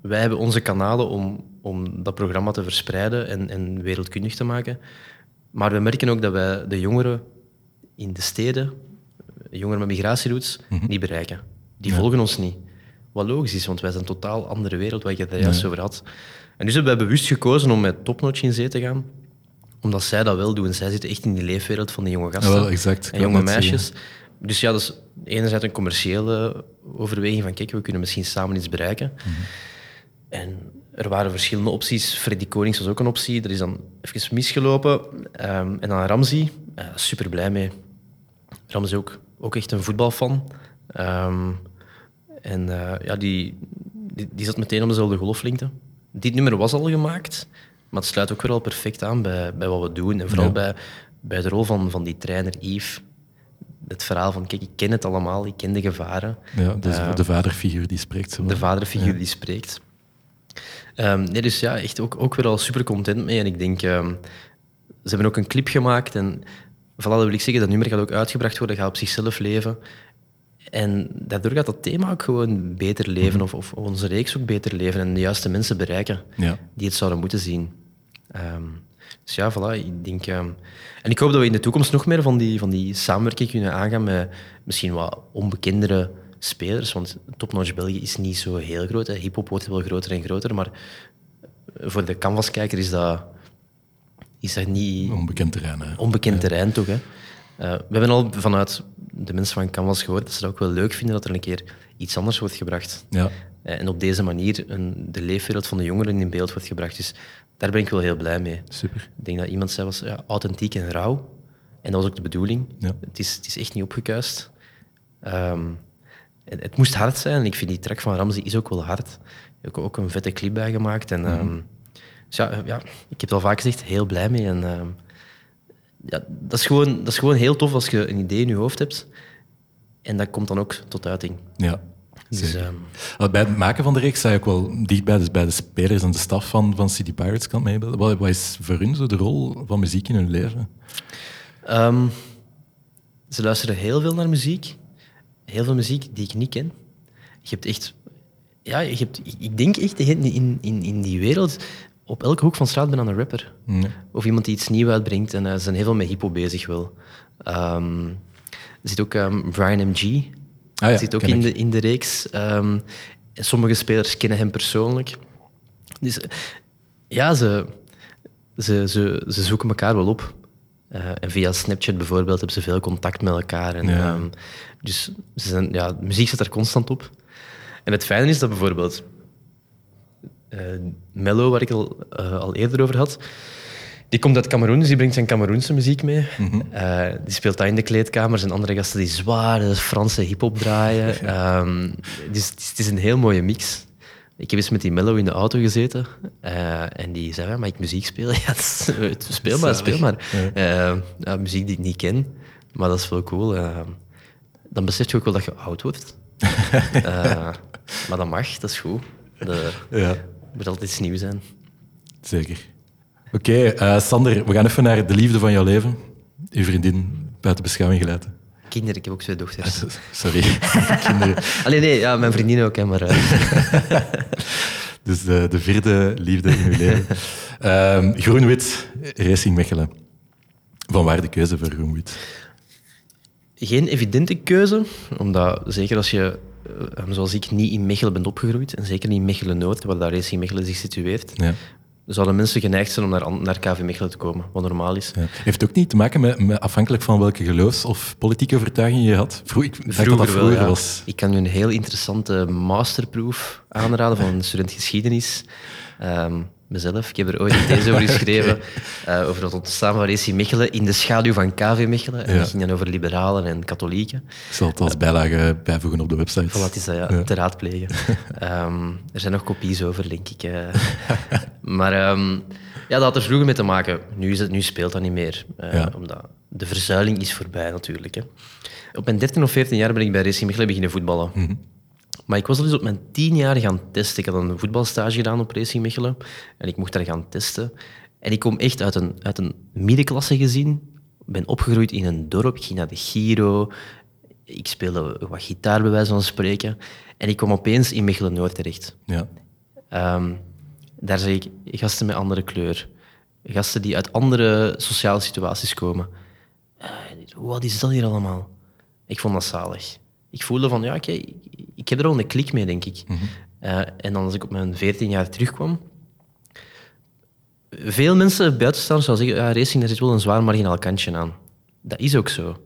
wij hebben onze kanalen om, om dat programma te verspreiden en, en wereldkundig te maken. Maar we merken ook dat wij de jongeren in de steden, jongeren met migratieroutes, mm -hmm. niet bereiken. Die ja. volgen ons niet. Wat logisch is, want wij zijn een totaal andere wereld, waar je het daar juist over had. En dus hebben wij bewust gekozen om met Topnotch in zee te gaan, omdat zij dat wel doen. Zij zitten echt in die leefwereld van die jonge gasten ja, wel, exact. en jonge meisjes. Dus ja, dat is enerzijds een commerciële overweging van kijk, we kunnen misschien samen iets bereiken. Mm -hmm. En er waren verschillende opties. Freddy Konings was ook een optie. Dat is dan even misgelopen. Um, en dan Ramzi, uh, super blij mee. Ramzi ook, ook echt een voetbalfan. Um, en uh, ja, die, die, die, zat meteen op dezelfde golflengte. Dit nummer was al gemaakt, maar het sluit ook weer al perfect aan bij, bij wat we doen. En vooral ja. bij, bij de rol van, van die trainer Yves. Het verhaal van, kijk, ik ken het allemaal, ik ken de gevaren. Ja, dus uh, de vaderfiguur die spreekt. Zo de vaderfiguur ja. die spreekt. Um, nee, dus ja, echt ook, ook weer al super content mee. En ik denk, um, ze hebben ook een clip gemaakt. En voilà, dat wil ik zeggen, dat nummer gaat ook uitgebracht worden, gaat op zichzelf leven. En daardoor gaat dat thema ook gewoon beter leven, mm. of, of, onze reeks ook beter leven en de juiste mensen bereiken ja. die het zouden moeten zien. Um, dus ja, voilà, ik denk... en ik hoop dat we in de toekomst nog meer van die, van die samenwerking kunnen aangaan met misschien wat onbekendere spelers. Want Topnotch België is niet zo heel groot. Hip-hop wordt wel groter en groter, maar voor de canvaskijker is dat, is dat niet... Onbekend terrein. Hè? Onbekend ja. terrein, toch? Hè? Uh, we hebben al vanuit de mensen van Canvas gehoord dat ze het ook wel leuk vinden dat er een keer iets anders wordt gebracht. Ja. Uh, en op deze manier een, de leefwereld van de jongeren in beeld wordt gebracht. Dus daar ben ik wel heel blij mee. Super. Ik denk dat iemand zei, was ja, authentiek en rauw. En dat was ook de bedoeling. Ja. Het, is, het is echt niet opgekuist. Um, het, het, moest hard zijn. En ik vind die track van Ramsey is ook wel hard. Ik heb ook een vette clip bij gemaakt. En, mm -hmm. um, dus ja, ja, ik heb het al vaak gezegd, heel blij mee. En, um, ja, dat, is gewoon, dat is gewoon heel tof als je een idee in je hoofd hebt. En dat komt dan ook tot uiting. Ja. Dus, um... Bij het maken van de reeks sta je ook wel dicht bij de, bij de spelers en de staf van, van City Pirates kan mee. Wat, wat is voor hun zo de rol van muziek in hun leven? Um, ze luisteren heel veel naar muziek. Heel veel muziek die ik niet ken. Je hebt echt... Ja, je hebt, ik denk echt in, in, in die wereld... Op elke hoek van de straat ben aan een rapper. Nee. Of iemand die iets nieuws uitbrengt. En uh, ze zijn heel veel met hip bezig wel. Um, er zit ook um, Brian M.G. Ah, ja, zit ook in de, in de reeks. Um, sommige spelers kennen hem persoonlijk. Dus ja, ze, ze, ze, ze zoeken elkaar wel op. Uh, en via Snapchat bijvoorbeeld hebben ze veel contact met elkaar. En, ja. dus ze zijn, ja, muziek zit er constant op. En het fijne is dat bijvoorbeeld uh, Mello, waar ik al, uh, al eerder over had, Die komt uit Cameroen, dus die brengt zijn Cameroense muziek mee. Mhm. Eh, die speelt dat in de kleedkamers en andere gasten die zware Franse hip-hop draaien. Ehm, dus het is, een heel mooie mix. Ik heb eens met die Mello in de auto gezeten eh, en die zei: ja, Mag ik muziek spelen? Ja, is- speel maar, speel maar. Eh, ja, muziek die ik niet ken, maar dat is wel cool. Eh, dan besef je ook wel dat je oud wordt. Eh, maar dat mag, dat is goed. De, Ja, moet altijd iets nieuws zijn. zeker. Oké, eh, Sander, we gaan even naar de liefde van jouw leven. Uw vriendin buiten beschouwing gelaten. Kinderen, ik heb ook twee dochters. Sorry, kinderen. Alleen nee, ja, mijn vriendin ook, hè, maar... eh, Dus de, de vierde liefde in uw leven. Ehm, Groen-wit, Racing Mechelen. Van waar de keuze voor groen-wit? geen evidente keuze, omdat zeker als je, eh, zoals ik, niet in Mechelen bent opgegroeid, en zeker niet in Mechelen-Noord, waar daar Racing Mechelen zich situeert, Ja. zouden mensen geneigd zijn om naar, naar KV Mechelen te komen, wat normaal is. Ja. Heeft ook niet te maken met, met afhankelijk van welke geloofs- of politieke overtuiging je had? Vroeg, ik dacht dat dat wel, vroeger ja. was. Ik kan u een heel interessante masterproef aanraden van een student geschiedenis. Ehm, mezelf. Ik heb er ooit een these over geschreven, eh, over het ontstaan van Racing Mechelen in de schaduw van KV Mechelen. En Ja. dat ging dan over liberalen en katholieken. Ik zal het als bijlage bijvoegen op de website. Voilà, het is dat, ja, Ja. te raadplegen. Ehm, er zijn nog kopies over, denk ik. eh. maar ehm, ja, dat had er vroeger mee te maken. Nu, is het, nu speelt dat niet meer. eh, Ja. Omdat de verzuiling is voorbij, natuurlijk. Hè. Op mijn 13 of 14 jaar ben ik bij Racing Mechelen beginnen voetballen. Mhm. Maar ik was al eens op mijn 10 jaar gaan testen. Ik had een voetbalstage gedaan op Racing Mechelen. En ik mocht daar gaan testen. En ik kom echt uit een, uit een middenklasse gezin. Ik ben opgegroeid in een dorp. Ik ging naar de Giro. Ik speelde wat gitaar, bij wijze van spreken. En ik kwam opeens in Mechelen-Noord terecht. Ja. Ehm, daar zag ik gasten met andere kleur. Gasten die uit andere sociale situaties komen. Eh, wat is dat hier allemaal? Ik vond dat zalig. Ik voelde van, ja, oké, ik heb er al een klik mee, denk ik. Eh, en dan als ik op mijn 14 jaar terugkwam... Veel mensen buitenstaanders zouden zeggen, ja, racing, daar zit wel een zwaar marginaal kantje aan. Dat is ook zo.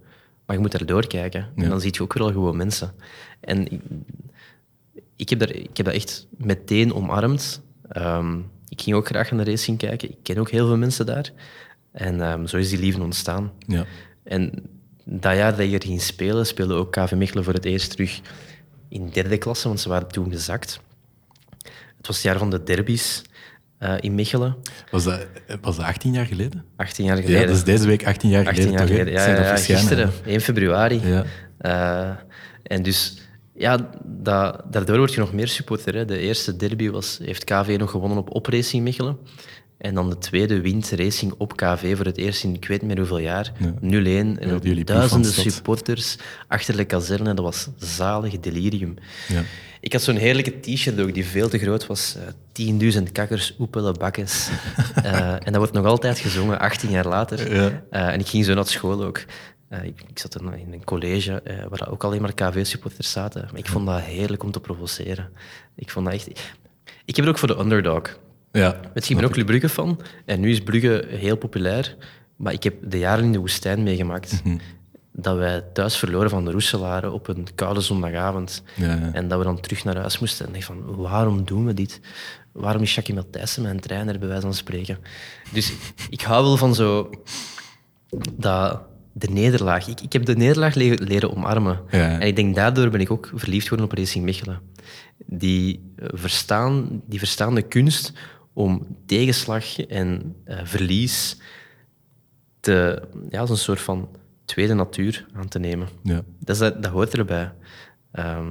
Maar je moet er doorkijken. En dan zie je ook weer al gewoon mensen. En ik, ik heb, daar, ik heb dat echt meteen omarmd. Ehm, ik ging ook graag naar de racing kijken. Ik ken ook heel veel mensen daar. En ehm, zo is die liefde ontstaan. Ja. En dat jaar dat je er ging spelen, speelde ook KV Mechelen voor het eerst terug in derde klasse, want ze waren toen gezakt. Het was het jaar van de derbies eh, in Mechelen, Was, dat, was dat 18 jaar geleden? 18 jaar geleden. Ja, dat is deze week 18 jaar 18 geleden. jaar toch, hè? geleden. Ja, ja, gisteren, 1 februari. Ja. Eh, en dus, ja, da- daardoor word je nog meer supporter. Hè. De eerste derby was, heeft KV nog gewonnen op Op Racing Mechelen. En dan de tweede wint Racing op KV voor het eerst in ik weet niet meer hoeveel jaar. 0-1. En Ja, jullie duizenden proefvanstad. supporters achter de kazerne. Dat was zalig delirium. Ja. Ik had zo'n heerlijke t-shirt ook, die veel te groot was. eh 10.000 kakkers, oepelen, bakkes. Eh, en dat wordt nog altijd gezongen, 18 jaar later. Eh, en ik ging zo naar school ook. Ik, ik zat in in een college waar ook alleen maar KV-supporters zaten. Maar ik vond dat heerlijk om te provoceren. Ik vond dat echt... Ik heb het ook voor de underdog. Ja. Weet je, ik ben ook Brugge fan. En nu is Brugge heel populair. Maar ik heb de jaren in de woestijn meegemaakt. Mhm. Dat wij thuis verloren van de Roeselaren op een koude zondagavond. Ja, ja. En dat we dan terug naar huis moesten. En ik van, waarom doen we dit? Waarom is Jackie Matthijssen mijn trainer, bij wijze van spreken? Dus ik hou wel van zo... Dat, de nederlaag. Ik, ik heb de nederlaag le- leren omarmen. Ja. En ik denk daardoor ben ik ook verliefd geworden op Racing Mechelen. Die eh, verstaan, die verstaan de kunst om tegenslag en eh, verlies te, ja, als een soort van tweede natuur aan te nemen. Ja. Dat, is, dat, hoort erbij. Ehm,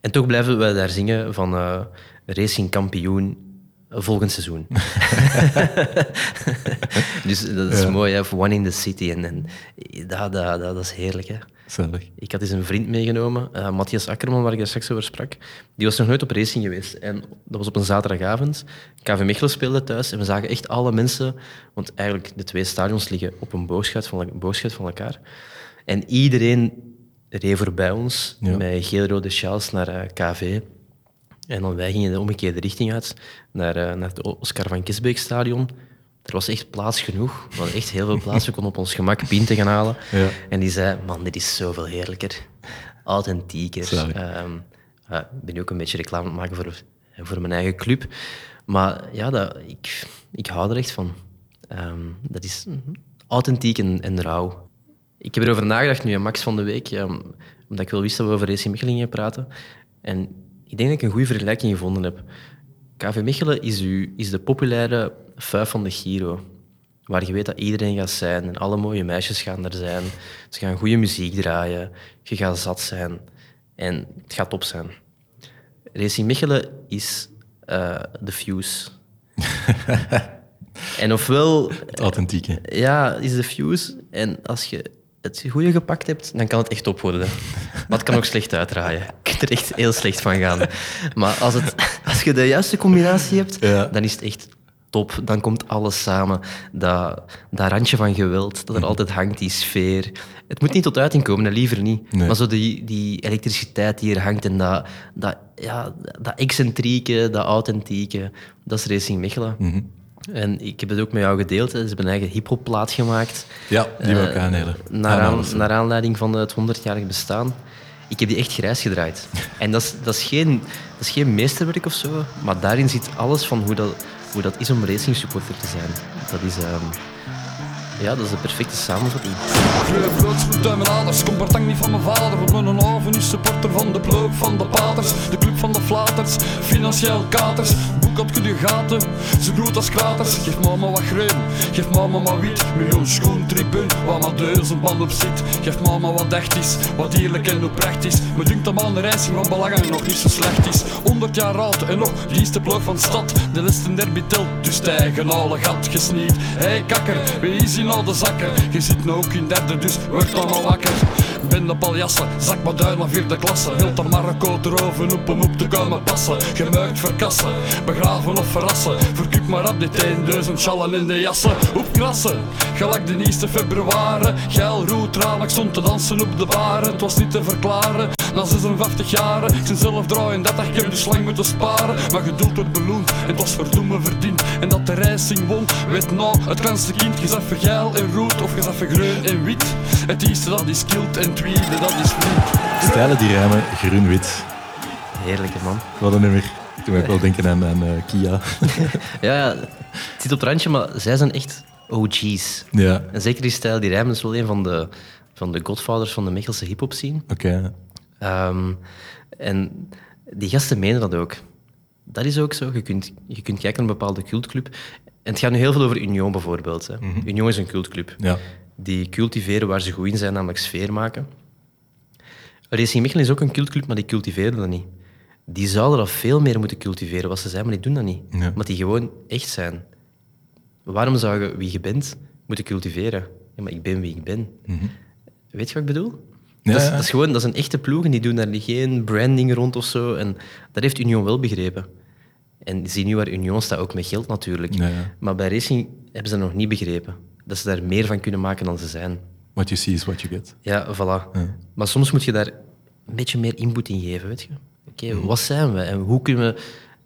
en toch blijven we daar zingen van eh, Racing kampioen volgend seizoen. dus dat is Ja. mooi, hè? One in the City. En, en dat, dat, dat, dat is heerlijk. Hè? Zalig. Ik had eens een vriend meegenomen, eh, Matthias Akkerman, waar ik daar straks over sprak. Die was nog nooit op racing geweest. En dat was op een zaterdagavond. KV Mechelen speelde thuis en we zagen echt alle mensen... Want eigenlijk, de twee stadions liggen op een boogschut van, van elkaar. En iedereen reed voorbij ons Ja. met geel-rode sjaals naar eh, KV. En dan wij gingen de omgekeerde richting uit, naar, eh, naar het Oscar van Kisbeek stadion. Er was echt plaats genoeg. We hadden echt heel veel plaats. We konden op ons gemak pinten gaan halen. Ja. En die zei, man, dit is zoveel heerlijker. Authentieker. Ja, ik ben nu ook een beetje reclame aan het maken voor, voor mijn eigen club. Maar ja, dat, ik, ik hou er echt van. Ehm, dat is authentiek en, en rauw. Ik heb erover nagedacht nu, Max van de Week, ehm, omdat ik wel wist dat we over Racing Mechelen gingen praten. En ik denk dat ik een goede vergelijking gevonden heb. KV Mechelen is, u, is de populaire vijf van de Giro. Waar je weet dat iedereen gaat zijn en alle mooie meisjes gaan er zijn. Ze gaan goede muziek draaien, je gaat zat zijn en het gaat top zijn. Racing Mechelen is eh, de Fuse. en ofwel Het authentieke. ja, is de fuse. En als je het goede gepakt hebt, dan kan het echt top worden. Maar het kan ook slecht uitdraaien. Je kunt er echt heel slecht van gaan. Maar als, het, als je de juiste combinatie hebt, Ja. dan is het echt top. Dan komt alles samen. Dat, dat randje van geweld dat er altijd hangt, die sfeer. Het moet niet tot uiting komen, dat liever niet. Nee. Maar zo die, die elektriciteit die er hangt en dat, dat, ja, dat excentrieke, dat authentieke, dat is Racing Mechelen. Mhm. En ik heb het ook met jou gedeeld. hè. Ze hebben een eigen hip-hop-plaat gemaakt. Ja, die wil ik aanhelen. Naar, aan- naar aanleiding van het 100-jarig bestaan. Ik heb die echt grijs gedraaid. En dat is, dat, is geen, dat is geen meesterwerk of zo, maar daarin zit alles van hoe dat, hoe dat is om racing supporter te zijn. Dat is, ehm, ja, dat is de perfecte samenvatting. Greup roodsbloed uit mijn aders, komt partang niet van mijn vader. Want mijn oven is supporter van de ploeg van de paters. De club van de flaters, financieel katers. Boek op je gaten, ze groeit als kraters. Geef mama wat greun, geef mama wat wit. Miljoen schoen, tribun, waar maar duizend band op zit. Geef mama wat echt is, wat eerlijk en oprecht is. Me dunkt dat man de racing van belangen nog niet zo slecht is. 100 jaar oud en nog liefste ploeg van de stad. De liste derby telt, dus tegen alle gat gesniet. Hey kakker, wie is hier de zakken? Je zit nou ook in derde, dus word dan maar wakker. Ben de paljassen, zak maar duim naar vierde klasse. Wilt de Marokko erover op om op te komen passen. Gemuikt verkassen, begraven of verrassen. Verkuip maar op dit een duizend schallen in de jassen. Opkrassen, gelijk de 1 februari. Geil, roet, stond te dansen op de baren. Het was niet te verklaren, na 56 jaren. Ik zijn zelf draaien dat ik heb de slang moeten sparen. Maar geduld wordt beloond, en het was verdomme verdiend. En dat de racing won, weet nou, het kleinste kind. Je geil en roet, of je groen en wit. Het eerste dat is kilt en tweede dat is niet. Stijlen die rijmen, groen-wit. Heerlijke man. Wat een nummer. Toen moet ik wel denken aan, aan eh, Kia. Ja, ja, het zit op het randje, maar zij zijn echt OG's. ja, En zeker die stijl, die rijmen is wel een van de, van de godfathers van de Mechelse hip-hop scene. oké. Ehm, en die gasten menen dat ook. Dat is ook zo. Je kunt, je kunt kijken naar een bepaalde cultclub. En het gaat nu heel veel over Union bijvoorbeeld. Hè. Union is een cultclub. Ja. Die cultiveren waar ze goed in zijn, namelijk sfeer maken. Racing Mechelen is ook een cultclub, maar die cultiveren dat niet. Die zouden dat veel meer moeten cultiveren, wat ze zijn, maar die doen dat niet. Ja. Omdat die gewoon echt zijn. Waarom zou je wie je bent moeten cultiveren? Ja, maar ik ben wie ik ben. Weet je wat ik bedoel? Ja, dat, is, ja. dat is gewoon dat is een echte ploeg en die doen daar geen branding rond of zo. En dat heeft Union wel begrepen. En zie nu waar Union staat, ook met geld natuurlijk. Ja, ja. Maar bij Racing hebben ze dat nog niet begrepen. Dat ze daar meer van kunnen maken dan ze zijn. What you see is what you get. Ja, voilà. Maar soms moet je daar een beetje meer input in geven, weet je. Oké, Mhm. wat zijn we en hoe kunnen we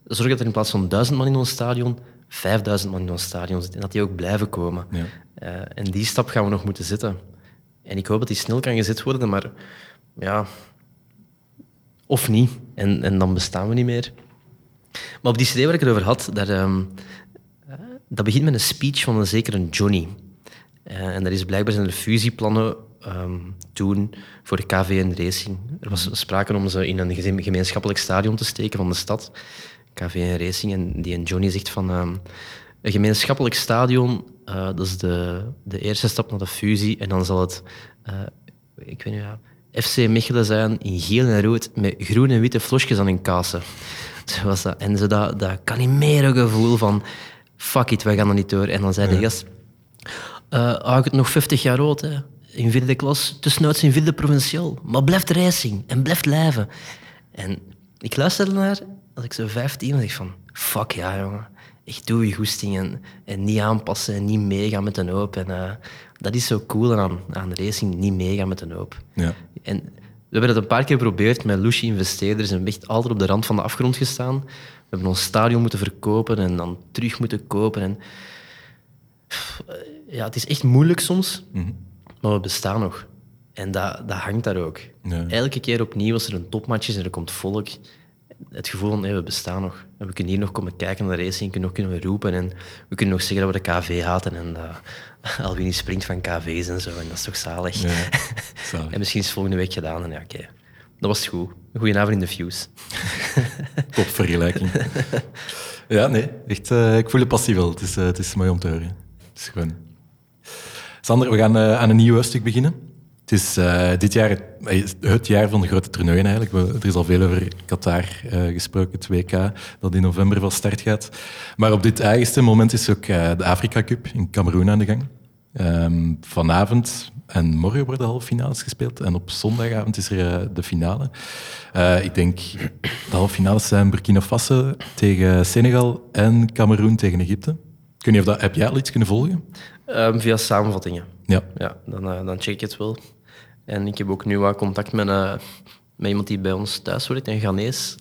zorgen dat er in plaats van duizend man in ons stadion, 5000 man in ons stadion zitten en dat die ook blijven komen. Ja. Eh, en die stap gaan we nog moeten zetten. En ik hoop dat die snel kan gezet worden, maar ja, of niet. En, en dan bestaan we niet meer. Maar op die CD waar ik het over had, daar, ehm, eh, dat begint met een speech van een zekere Johnny. Eh, en dat is blijkbaar zijn er fusieplannen ehm, toen voor KV en Racing. Er was sprake om ze in een gemeenschappelijk stadion te steken van de stad. KV en Racing. En die en Johnny zegt van... ehm, een gemeenschappelijk stadion, eh, dat is de, de eerste stap naar de fusie. En dan zal het... eh, ik weet niet, ja, FC Mechelen zijn in geel en rood met groen en witte flosjes aan hun kassen. Zo was dat. En zo dat, dat Calimero gevoel van fuck it, wij gaan er niet door. En dan zei de gast, eh hou ik het nog 50 jaar oud, hè. in vierde klas, tussenuit in vierde provinciaal. Maar blijft racing en blijft leven. En ik luisterde naar, als ik zo 15 was, ik van, fuck ja, jongen. Echt doe je goesting en, en niet aanpassen en niet meegaan met een hoop. En, eh, dat is zo cool aan, aan racing, niet meegaan met een hoop. Ja. En we hebben dat een paar keer geprobeerd met Lucie investeerders en echt altijd op de rand van de afgrond gestaan. We hebben ons stadion moeten verkopen en dan terug moeten kopen. En... Pff, Ja, het is echt moeilijk soms, maar we bestaan nog. En dat, dat hangt daar ook. Ja. Elke keer opnieuw als er een topmatch is en er komt volk. Het gevoel van we bestaan nog. En we kunnen hier nog komen kijken naar de racing, kunnen nog kunnen roepen en we kunnen nog zeggen dat we de KV haten en dat Albini springt van KV's en zo. En dat is toch zalig. Ja, zalig. en misschien is het volgende week gedaan en ja, oké. Dat was goed. Een goede avond in de Fuse. Top vergelijking. ja, nee, echt, eh, ik voel de passie wel. Het is, eh, het is mooi om te horen. Het is gewoon... Sander, we gaan eh, aan een nieuw hoofdstuk beginnen. Het is eh, dit jaar het, eh, het jaar van de grote toernooien eigenlijk. We- Er is al veel over Qatar eh, gesproken, het WK, dat in november van start gaat. Maar op dit eigenste moment is ook de Afrika Cup in Cameroen aan de gang. Ehm, vanavond en morgen worden de halve finales gespeeld. En op zondagavond is er de finale. Ik denk de halve finales zijn Burkina Faso tegen Senegal en Cameroen tegen Egypte. Weet niet of dat, heb jij al iets kunnen volgen? Ehm, via samenvattingen. Ja. Ja, dan, dan check ik het wel. En ik heb ook nu wat contact met, eh, met iemand die bij ons thuis werkt, een Ghanese.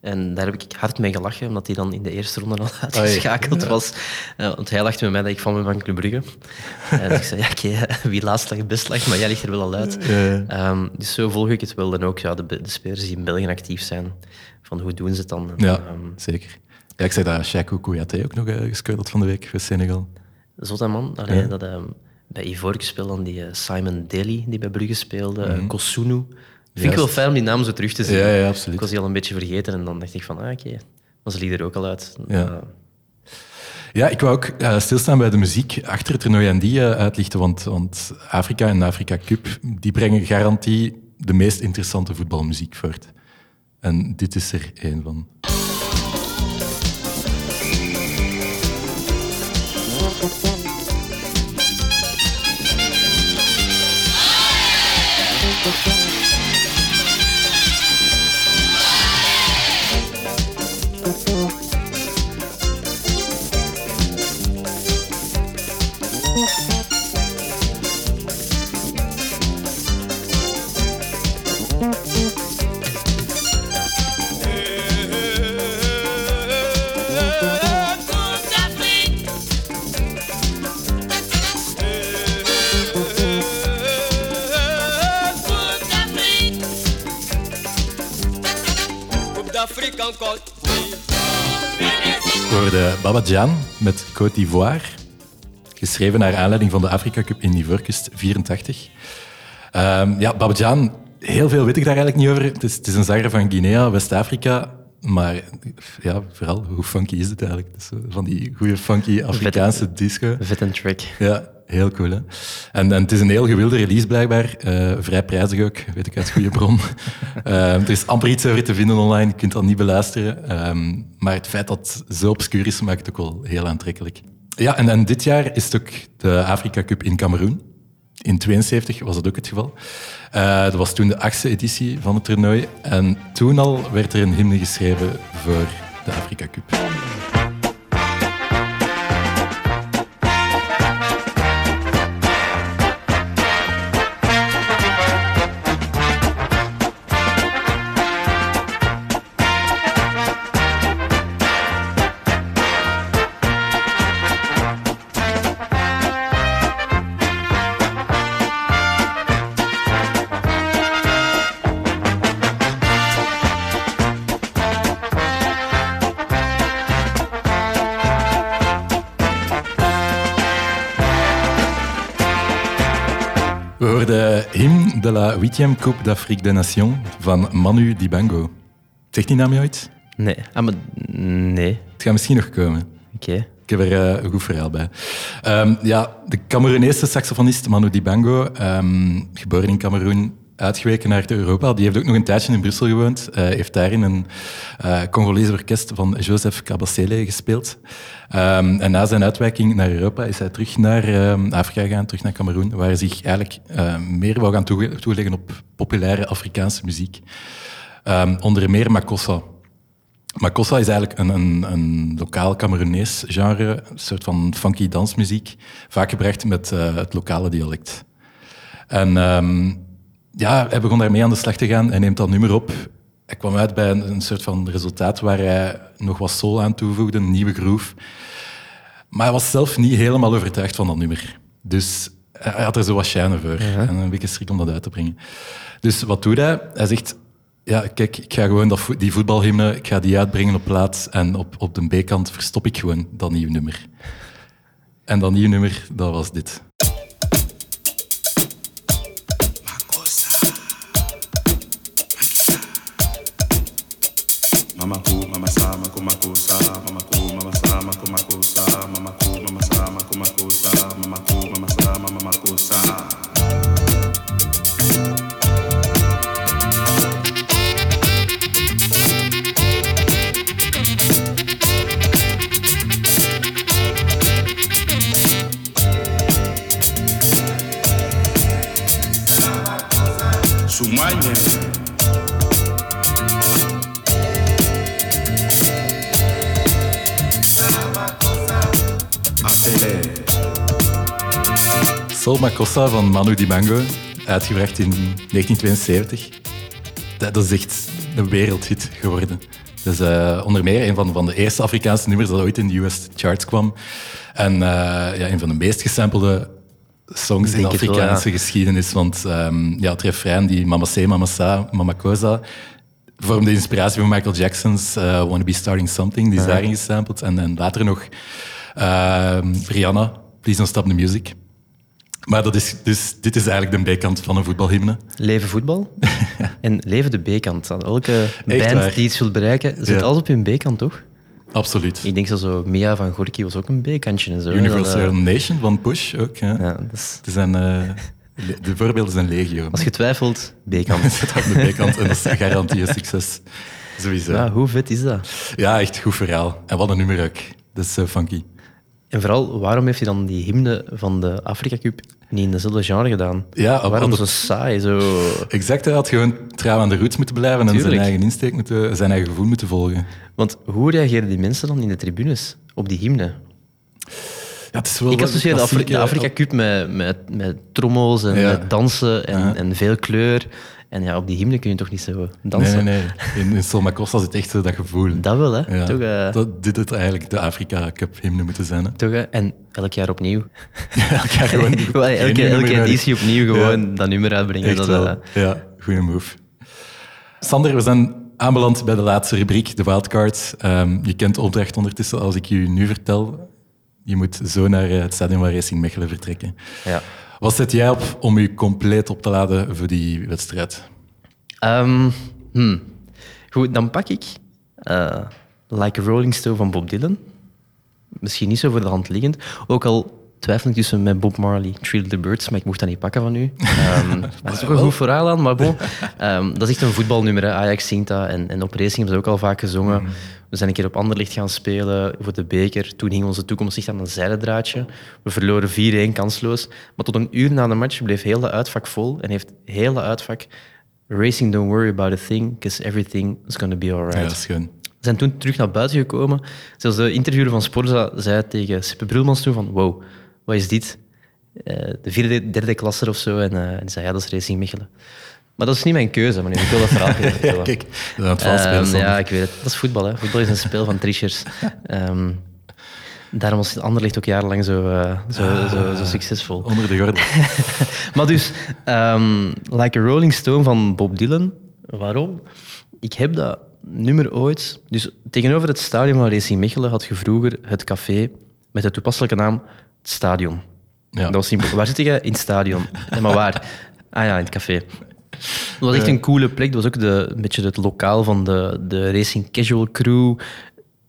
En daar heb ik hard mee gelachen, omdat hij dan in de eerste ronde al uitgeschakeld was. Want hij lachte met mij dat ik van ben van Club Brugge. en ik zei, ja, oké, wie laatst lag, best lag, maar jij ligt er wel al uit. Ehm, dus zo volg ik het wel. En ook ja, de, de spelers die in België actief zijn, van hoe doen ze het dan? Ja, ehm, zeker. Ja, ik zei dat Shaku Kouyaté ook nog uh, had van de week voor Senegal. Zot hè, man. Allee, dat, ehm, bij Ivoork speelde dan die eh, Simon Daly, die bij Brugge speelde. eh, Kosunu. Vind ik wel fijn om die naam zo terug te zien. Ja, ja, absoluut. Ik was die al een beetje vergeten en dan dacht ik van, ah, oké, is die er ook al uit. Ja. Ja, ik wou ook eh, stilstaan bij de muziek achter het toernooi en die uitlichten, want, want Afrika en de Afrika Cup die brengen garantie de meest interessante voetbalmuziek voort. En dit is er één van. We hoorden Baba Jan met Côte d'Ivoire, geschreven naar aanleiding van de Afrika Cup in Ivoorkust 84. Ehm, ja, Baba Jan, heel veel weet ik daar eigenlijk niet over. Het is, het is een zanger van Guinea, West-Afrika. Maar ja, vooral, hoe funky is het eigenlijk? Zo van die goede funky Afrikaanse disco. vet en track. Ja, heel cool. Hè? En, en het is een heel gewilde release blijkbaar. Eh, vrij prijzig ook, weet ik uit goede bron. Eh, er is amper iets over te vinden online, je kunt dat niet beluisteren. Ehm, maar het feit dat het zo obscuur is, maakt het ook wel heel aantrekkelijk. Ja, en, en dit jaar is het ook de Afrika Cup in Cameroen. In 72 was dat ook het geval. Eh, dat was toen de achtste editie van het toernooi. En toen al werd er een hymne geschreven voor de Afrika Cup. De la 8e Coupe d'Afrique des Nations van Manu Dibango. Zegt die naam je ooit? Nee. Ah, maar nee. Het gaat misschien nog komen. Oké. Ik heb er eh, een goed verhaal bij. Ehm, ja, de Cameroenese saxofonist Manu Dibango, ehm, geboren in Cameroen, uitgeweken naar Europa. Die heeft ook nog een tijdje in Brussel gewoond. Hij heeft daarin een uh, Congolese orkest van Joseph Kabasele gespeeld. Um, en na zijn uitwijking naar Europa is hij terug naar um, Afrika gegaan, terug naar Cameroen, waar hij zich eigenlijk uh, meer wou gaan toeleggen op populaire Afrikaanse muziek. Onder meer Makossa. Makossa is eigenlijk een, een, een lokaal Cameroenees genre, een soort van funky dansmuziek, vaak gebracht met uh, het lokale dialect. En ja, hij begon daarmee aan de slag te gaan en neemt dat nummer op. Hij kwam uit bij een, een soort van resultaat waar hij nog wat soul aan toevoegde, een nieuwe groove. Maar hij was zelf niet helemaal overtuigd van dat nummer. Dus hij had er zo wat shine voor. Ja. En een beetje schrik om dat uit te brengen. Dus wat doet hij? Hij zegt, Ja, kijk, ik ga gewoon dat, die voetbalhymne, ik ga die uitbrengen op plaats en op, op de B-kant verstop ik gewoon dat nieuwe nummer. En dat nieuwe nummer, dat was dit. Mama sa, Sol Makossa van Manu Dibango, uitgebracht in 1972. Dat, dat is echt een wereldhit geworden. Dat is eh, onder meer een van, van de eerste Afrikaanse nummers dat ooit in de US charts kwam. En eh, ja, een van de meest gesampelde songs in de wel, Afrikaanse ja. geschiedenis. Want ehm, ja, het refrein, die Mama Se, Mama Sa, Mama Kosa, vormde inspiratie voor Michael Jackson's eh, Wanna Be Starting Something. Die is daarin gesampled. En, en later nog ehm, Rihanna, Please Don't Stop the Music. Maar dat is, dus, dit is eigenlijk de B-kant van een voetbalhymne. Leven voetbal en leven de B-kant. Elke band die iets wil bereiken, zit Ja. alles op hun B-kant, toch? Absoluut. Ik denk zo, zo Mia van Gorky was ook een B-kantje en zo. hè. Universal eh, Nation van Push ook. Ja. ja, Het zijn, le- de voorbeelden zijn legio. als je twijfelt, B-kant. zit op de B-kant en dat is garantie succes. Sowieso. Ja, Ja. hoe vet is dat? echt goed verhaal. En wat een nummer ook. Dat is zo funky. En vooral, waarom heeft hij dan die hymne van de Afrika Cup niet in dezelfde genre gedaan? Ja, waarom dat- zo saai? Zo... Exact, hij had gewoon trouw aan de roots moeten blijven en zijn eigen insteek moeten, zijn eigen gevoel moeten volgen. Want hoe reageren die mensen dan in de tribunes op die hymne? Ja, het is wel Ik associeer de, Afri- de Afrika Cup met, met, met trommels en Ja. met dansen en, en veel kleur. En ja, op die hymne kun je toch niet zo dansen? Nee, nee, nee. In, in Solmacosta zit echt zo dat gevoel. Dat wel, hè? Ja, Toch, eh, dat, dit had eigenlijk de Afrika Cup hymne moeten zijn. Hè. toch? En elk jaar opnieuw. Elk jaar gewoon elke, elke nodig. editie opnieuw gewoon dat nummer uitbrengen. Dat, eh, Ja, goede move. Sander, we zijn aanbeland bij de laatste rubriek, de wildcards. Ehm, je kent de opdracht ondertussen als ik je nu vertel. Je moet zo naar eh, het stadion van Racing Mechelen vertrekken. ja. Wat zet jij op om je compleet op te laden voor die wedstrijd? Ehm, hmm. Goed, dan pak ik eh, Like a Rolling Stone van Bob Dylan. Misschien niet zo voor de hand liggend. Ook al twijfel ik tussen met Bob Marley, Thriller the Birds, maar ik mocht dat niet pakken van u. Maar er is ook een goed verhaal aan, maar bon. Ehm, dat is echt een voetbalnummer. Hè. Ajax zingt dat en, en op Racing hebben ze ook al vaak gezongen. We zijn een keer op Anderlicht gaan spelen voor de beker. Toen hing onze toekomst echt aan een zijdraadje. We verloren 4-1 kansloos. Maar tot een uur na de match bleef heel de uitvak vol en heeft heel de uitvak Racing, don't worry about a thing, because everything is going to be alright. Ja, dat is. We zijn toen terug naar buiten gekomen. Zelfs de interviewer van Sporza zei tegen Sippe Brulmans toen van wow, wat is dit? Eh, de vierde, derde klasser of zo. En, eh, en zei, ja, dat is Racing Mechelen. Maar dat is niet mijn keuze, maar ik wil dat verhaal even vertellen. Kijk, het vals spelen, Ehm, ja, ik weet het. Dat is voetbal. Hè. Voetbal is een spel van trichers. Ehm, daarom was Anderlecht ook jarenlang zo, eh, zo, zo, zo succesvol. Onder de gordel. Maar dus, ehm, Like a Rolling Stone van Bob Dylan. Waarom? Ik heb dat nummer ooit... Dus tegenover het stadion van Racing Mechelen had je vroeger het café met de toepasselijke naam Het Stadion. Ja. Dat was simpel. Waar zit je? In het stadion. Maar waar? Ah ja, in het café. Het was echt een coole plek. Dat was ook de, een beetje het lokaal van de, de Racing Casual crew.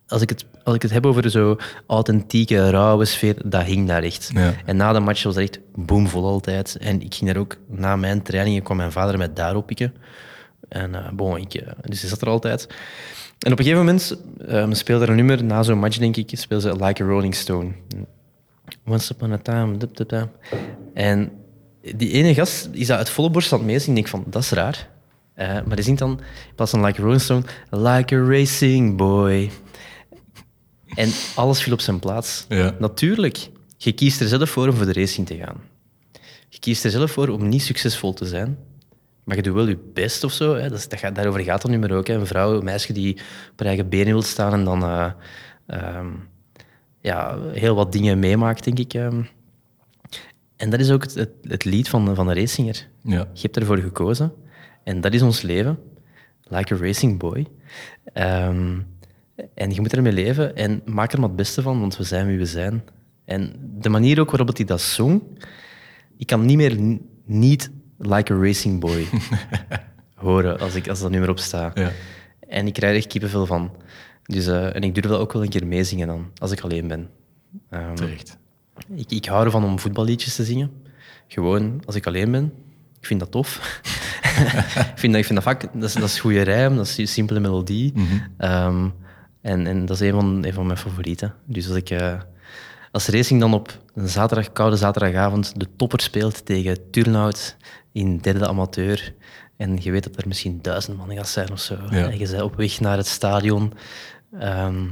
Als ik, het, als ik het heb over zo authentieke, rauwe sfeer, dat hing daar echt. Ja. En na de match was dat echt boomvol altijd. En ik ging daar ook, na mijn trainingen kwam mijn vader mij daar oppikken. En eh bon, ik, eh, dus hij zat er altijd. En op een gegeven moment um, speelde er een nummer, na zo'n match denk ik, speelde ze Like a Rolling Stone. Once upon a time, dup, dup, dup. En die ene gast is dat uit volle borst aan het meezingen. Ik denk van, dat is raar. Eh, maar die zingt dan, in plaats van Like a Rolling Stone, Like a Racing Boy. En alles viel op zijn plaats. Ja. Natuurlijk, je kiest er zelf voor om voor de racing te gaan. Je kiest er zelf voor om niet succesvol te zijn. Maar je doet wel je best of zo. Hè. Dat, dat gaat, daarover gaat het nummer ook. Hè. Een vrouw, een meisje die op haar eigen benen wil staan en dan eh, ehm, ja, heel wat dingen meemaakt, denk ik. ehm. En dat is ook het, het, het lied van, van de racinger. Ja. Je hebt ervoor gekozen. En dat is ons leven. like a racing boy. Ehm, en je moet ermee leven en maak er maar het beste van, want we zijn wie we zijn. En de manier ook waarop hij dat zong, ik kan niet meer niet like a racing boy horen als, ik, als dat nummer op staat. Ja. En ik krijg er echt kippenvel van. Dus, eh, en ik durf dat ook wel een keer meezingen dan, als ik alleen ben. Ehm, Terecht. Ik, ik hou ervan om voetballiedjes te zingen. Gewoon als ik alleen ben. Ik vind dat tof. ik, vind dat, ik vind dat vaak... Dat is, dat is goede rijm, dat is een simpele melodie. Ehm, en, en dat is een van, een van mijn favorieten. Dus als ik... eh, als Racing dan op een zaterdag, koude zaterdagavond de topper speelt tegen Turnhout in derde amateur en je weet dat er misschien duizend man gaat zijn of zo. Ja. En je bent op weg naar het stadion. Ehm,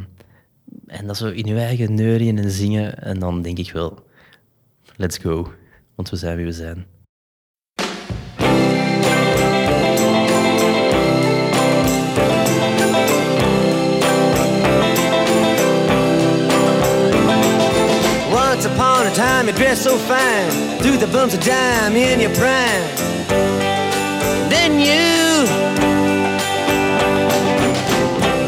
en dat zo in je eigen neurien en zingen. En dan denk ik wel, let's go. Want we zijn wie we zijn. Once upon a time you dressed so fine, threw the bumps of dime in your prime.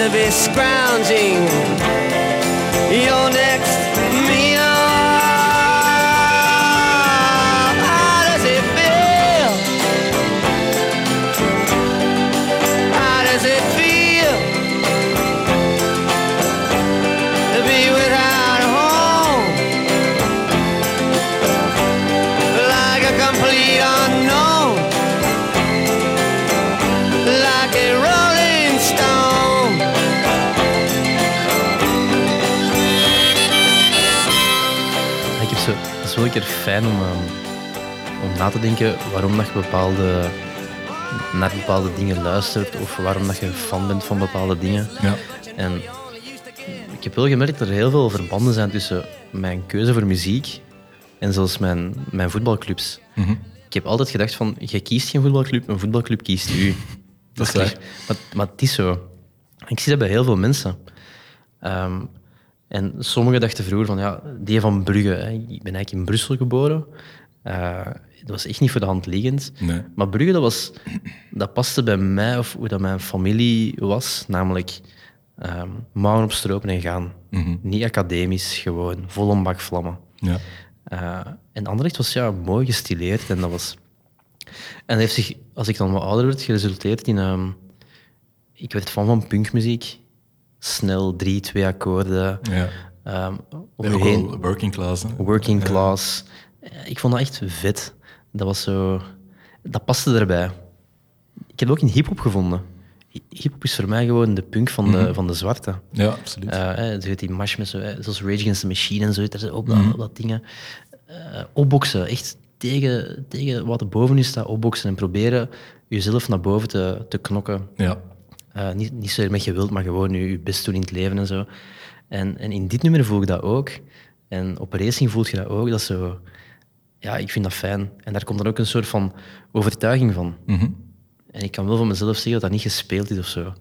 about having to be scrounging. Your keer fijn om, ehm, om na te denken waarom dat je bepaalde, naar bepaalde dingen luistert of waarom dat je fan bent van bepaalde dingen. Ja. En ik heb wel gemerkt dat er heel veel verbanden zijn tussen mijn keuze voor muziek en zelfs mijn, mijn voetbalclubs. Ik heb altijd gedacht van, je kiest geen voetbalclub, een voetbalclub kiest u. Dat is waar. Maar, maar het is zo. Ik zie dat bij heel veel mensen. Ehm, en sommigen dachten vroeger van, ja, die van Brugge. Hè. Ik ben eigenlijk in Brussel geboren. Eh, dat was echt niet voor de hand liggend. Nee. Maar Brugge, dat, was, dat paste bij mij of hoe dat mijn familie was. Namelijk ehm mouwen opstropen en gaan. Niet academisch, gewoon vol een bak vlammen. Ja. Eh, en Anderlecht was ja, mooi gestileerd en dat was... En dat heeft zich, als ik dan wat ouder werd, geresulteerd in... ehm, ik werd fan van punkmuziek. Snel, drie, twee akkoorden. Ja. ehm, je ook heen, working class. hè. working class. Eh, Ik vond dat echt vet. Dat was zo... Dat paste erbij. Ik heb ook in hip-hop gevonden. Hi- Hip-hop is voor mij gewoon de punk van de, van de zwarte. Ja, absoluut. Hè, zo die mash met zo, zoals Rage Against the Machine en zo, daar op, dat, op dat dingen. Eh, opboksen, echt tegen, tegen wat er boven u staat opboksen en proberen jezelf naar boven te, te knokken. ja. Eh, niet, niet zozeer met geweld, maar gewoon je, je best doen in het leven en zo. En, en in dit nummer voel ik dat ook. En op racing voel je dat ook. Dat zo... Ja, ik vind dat fijn. En daar komt dan ook een soort van overtuiging van. En ik kan wel van mezelf zeggen dat dat niet gespeeld is of zo.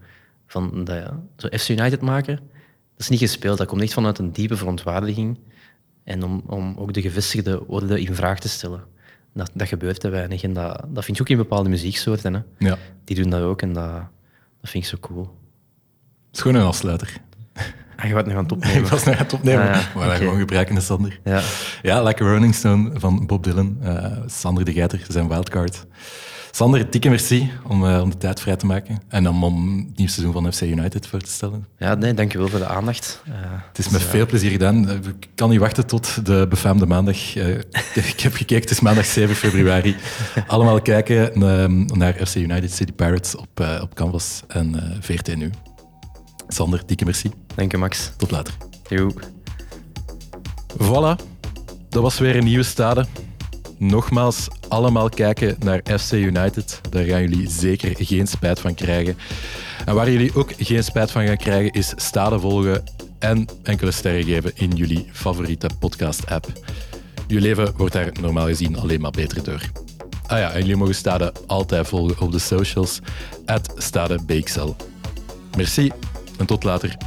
Van dat, ja, zo FC United maken, dat is niet gespeeld. Dat komt echt vanuit een diepe verontwaardiging. En om, om ook de gevestigde orde in vraag te stellen. Dat, dat gebeurt te weinig. En dat, dat vind je ook in bepaalde muzieksoorten. Hè. ja. Die doen dat ook en dat, dat vind ik zo cool. Het is gewoon een afsluiter. Ah, je gaat nu aan het Ik opnemen. was naar het opnemen. Ah, ja. Oké. gewoon gebruikende Sander. Ja. Ja, Like a Rolling Stone van Bob Dylan. Eh, Sander de Geiter, zijn wildcard. Sander, dikke merci om, eh, om de tijd vrij te maken. En om, om het nieuwe seizoen van FC United voor te stellen. ja, nee, dankjewel voor de aandacht. Eh, Het is met veel plezier gedaan. Eh, Ik kan niet wachten tot de befaamde maandag. Eh, ik heb gekeken, het is maandag 7 februari. Allemaal kijken eh, naar FC United City Pirates op, eh, op Canvas en eh, VRT nu. Sander, dikke merci. Dank je, Max. Tot later. Joe. Voilà, dat was weer een nieuwe stade. Nogmaals, allemaal kijken naar FC United. Daar gaan jullie zeker geen spijt van krijgen. En waar jullie ook geen spijt van gaan krijgen, is stade volgen en enkele sterren geven in jullie favoriete podcast-app. Je leven wordt daar normaal gezien alleen maar beter door. Ah ja, en jullie mogen Stade altijd volgen op de socials. At Stade Beeksel. Merci en tot later.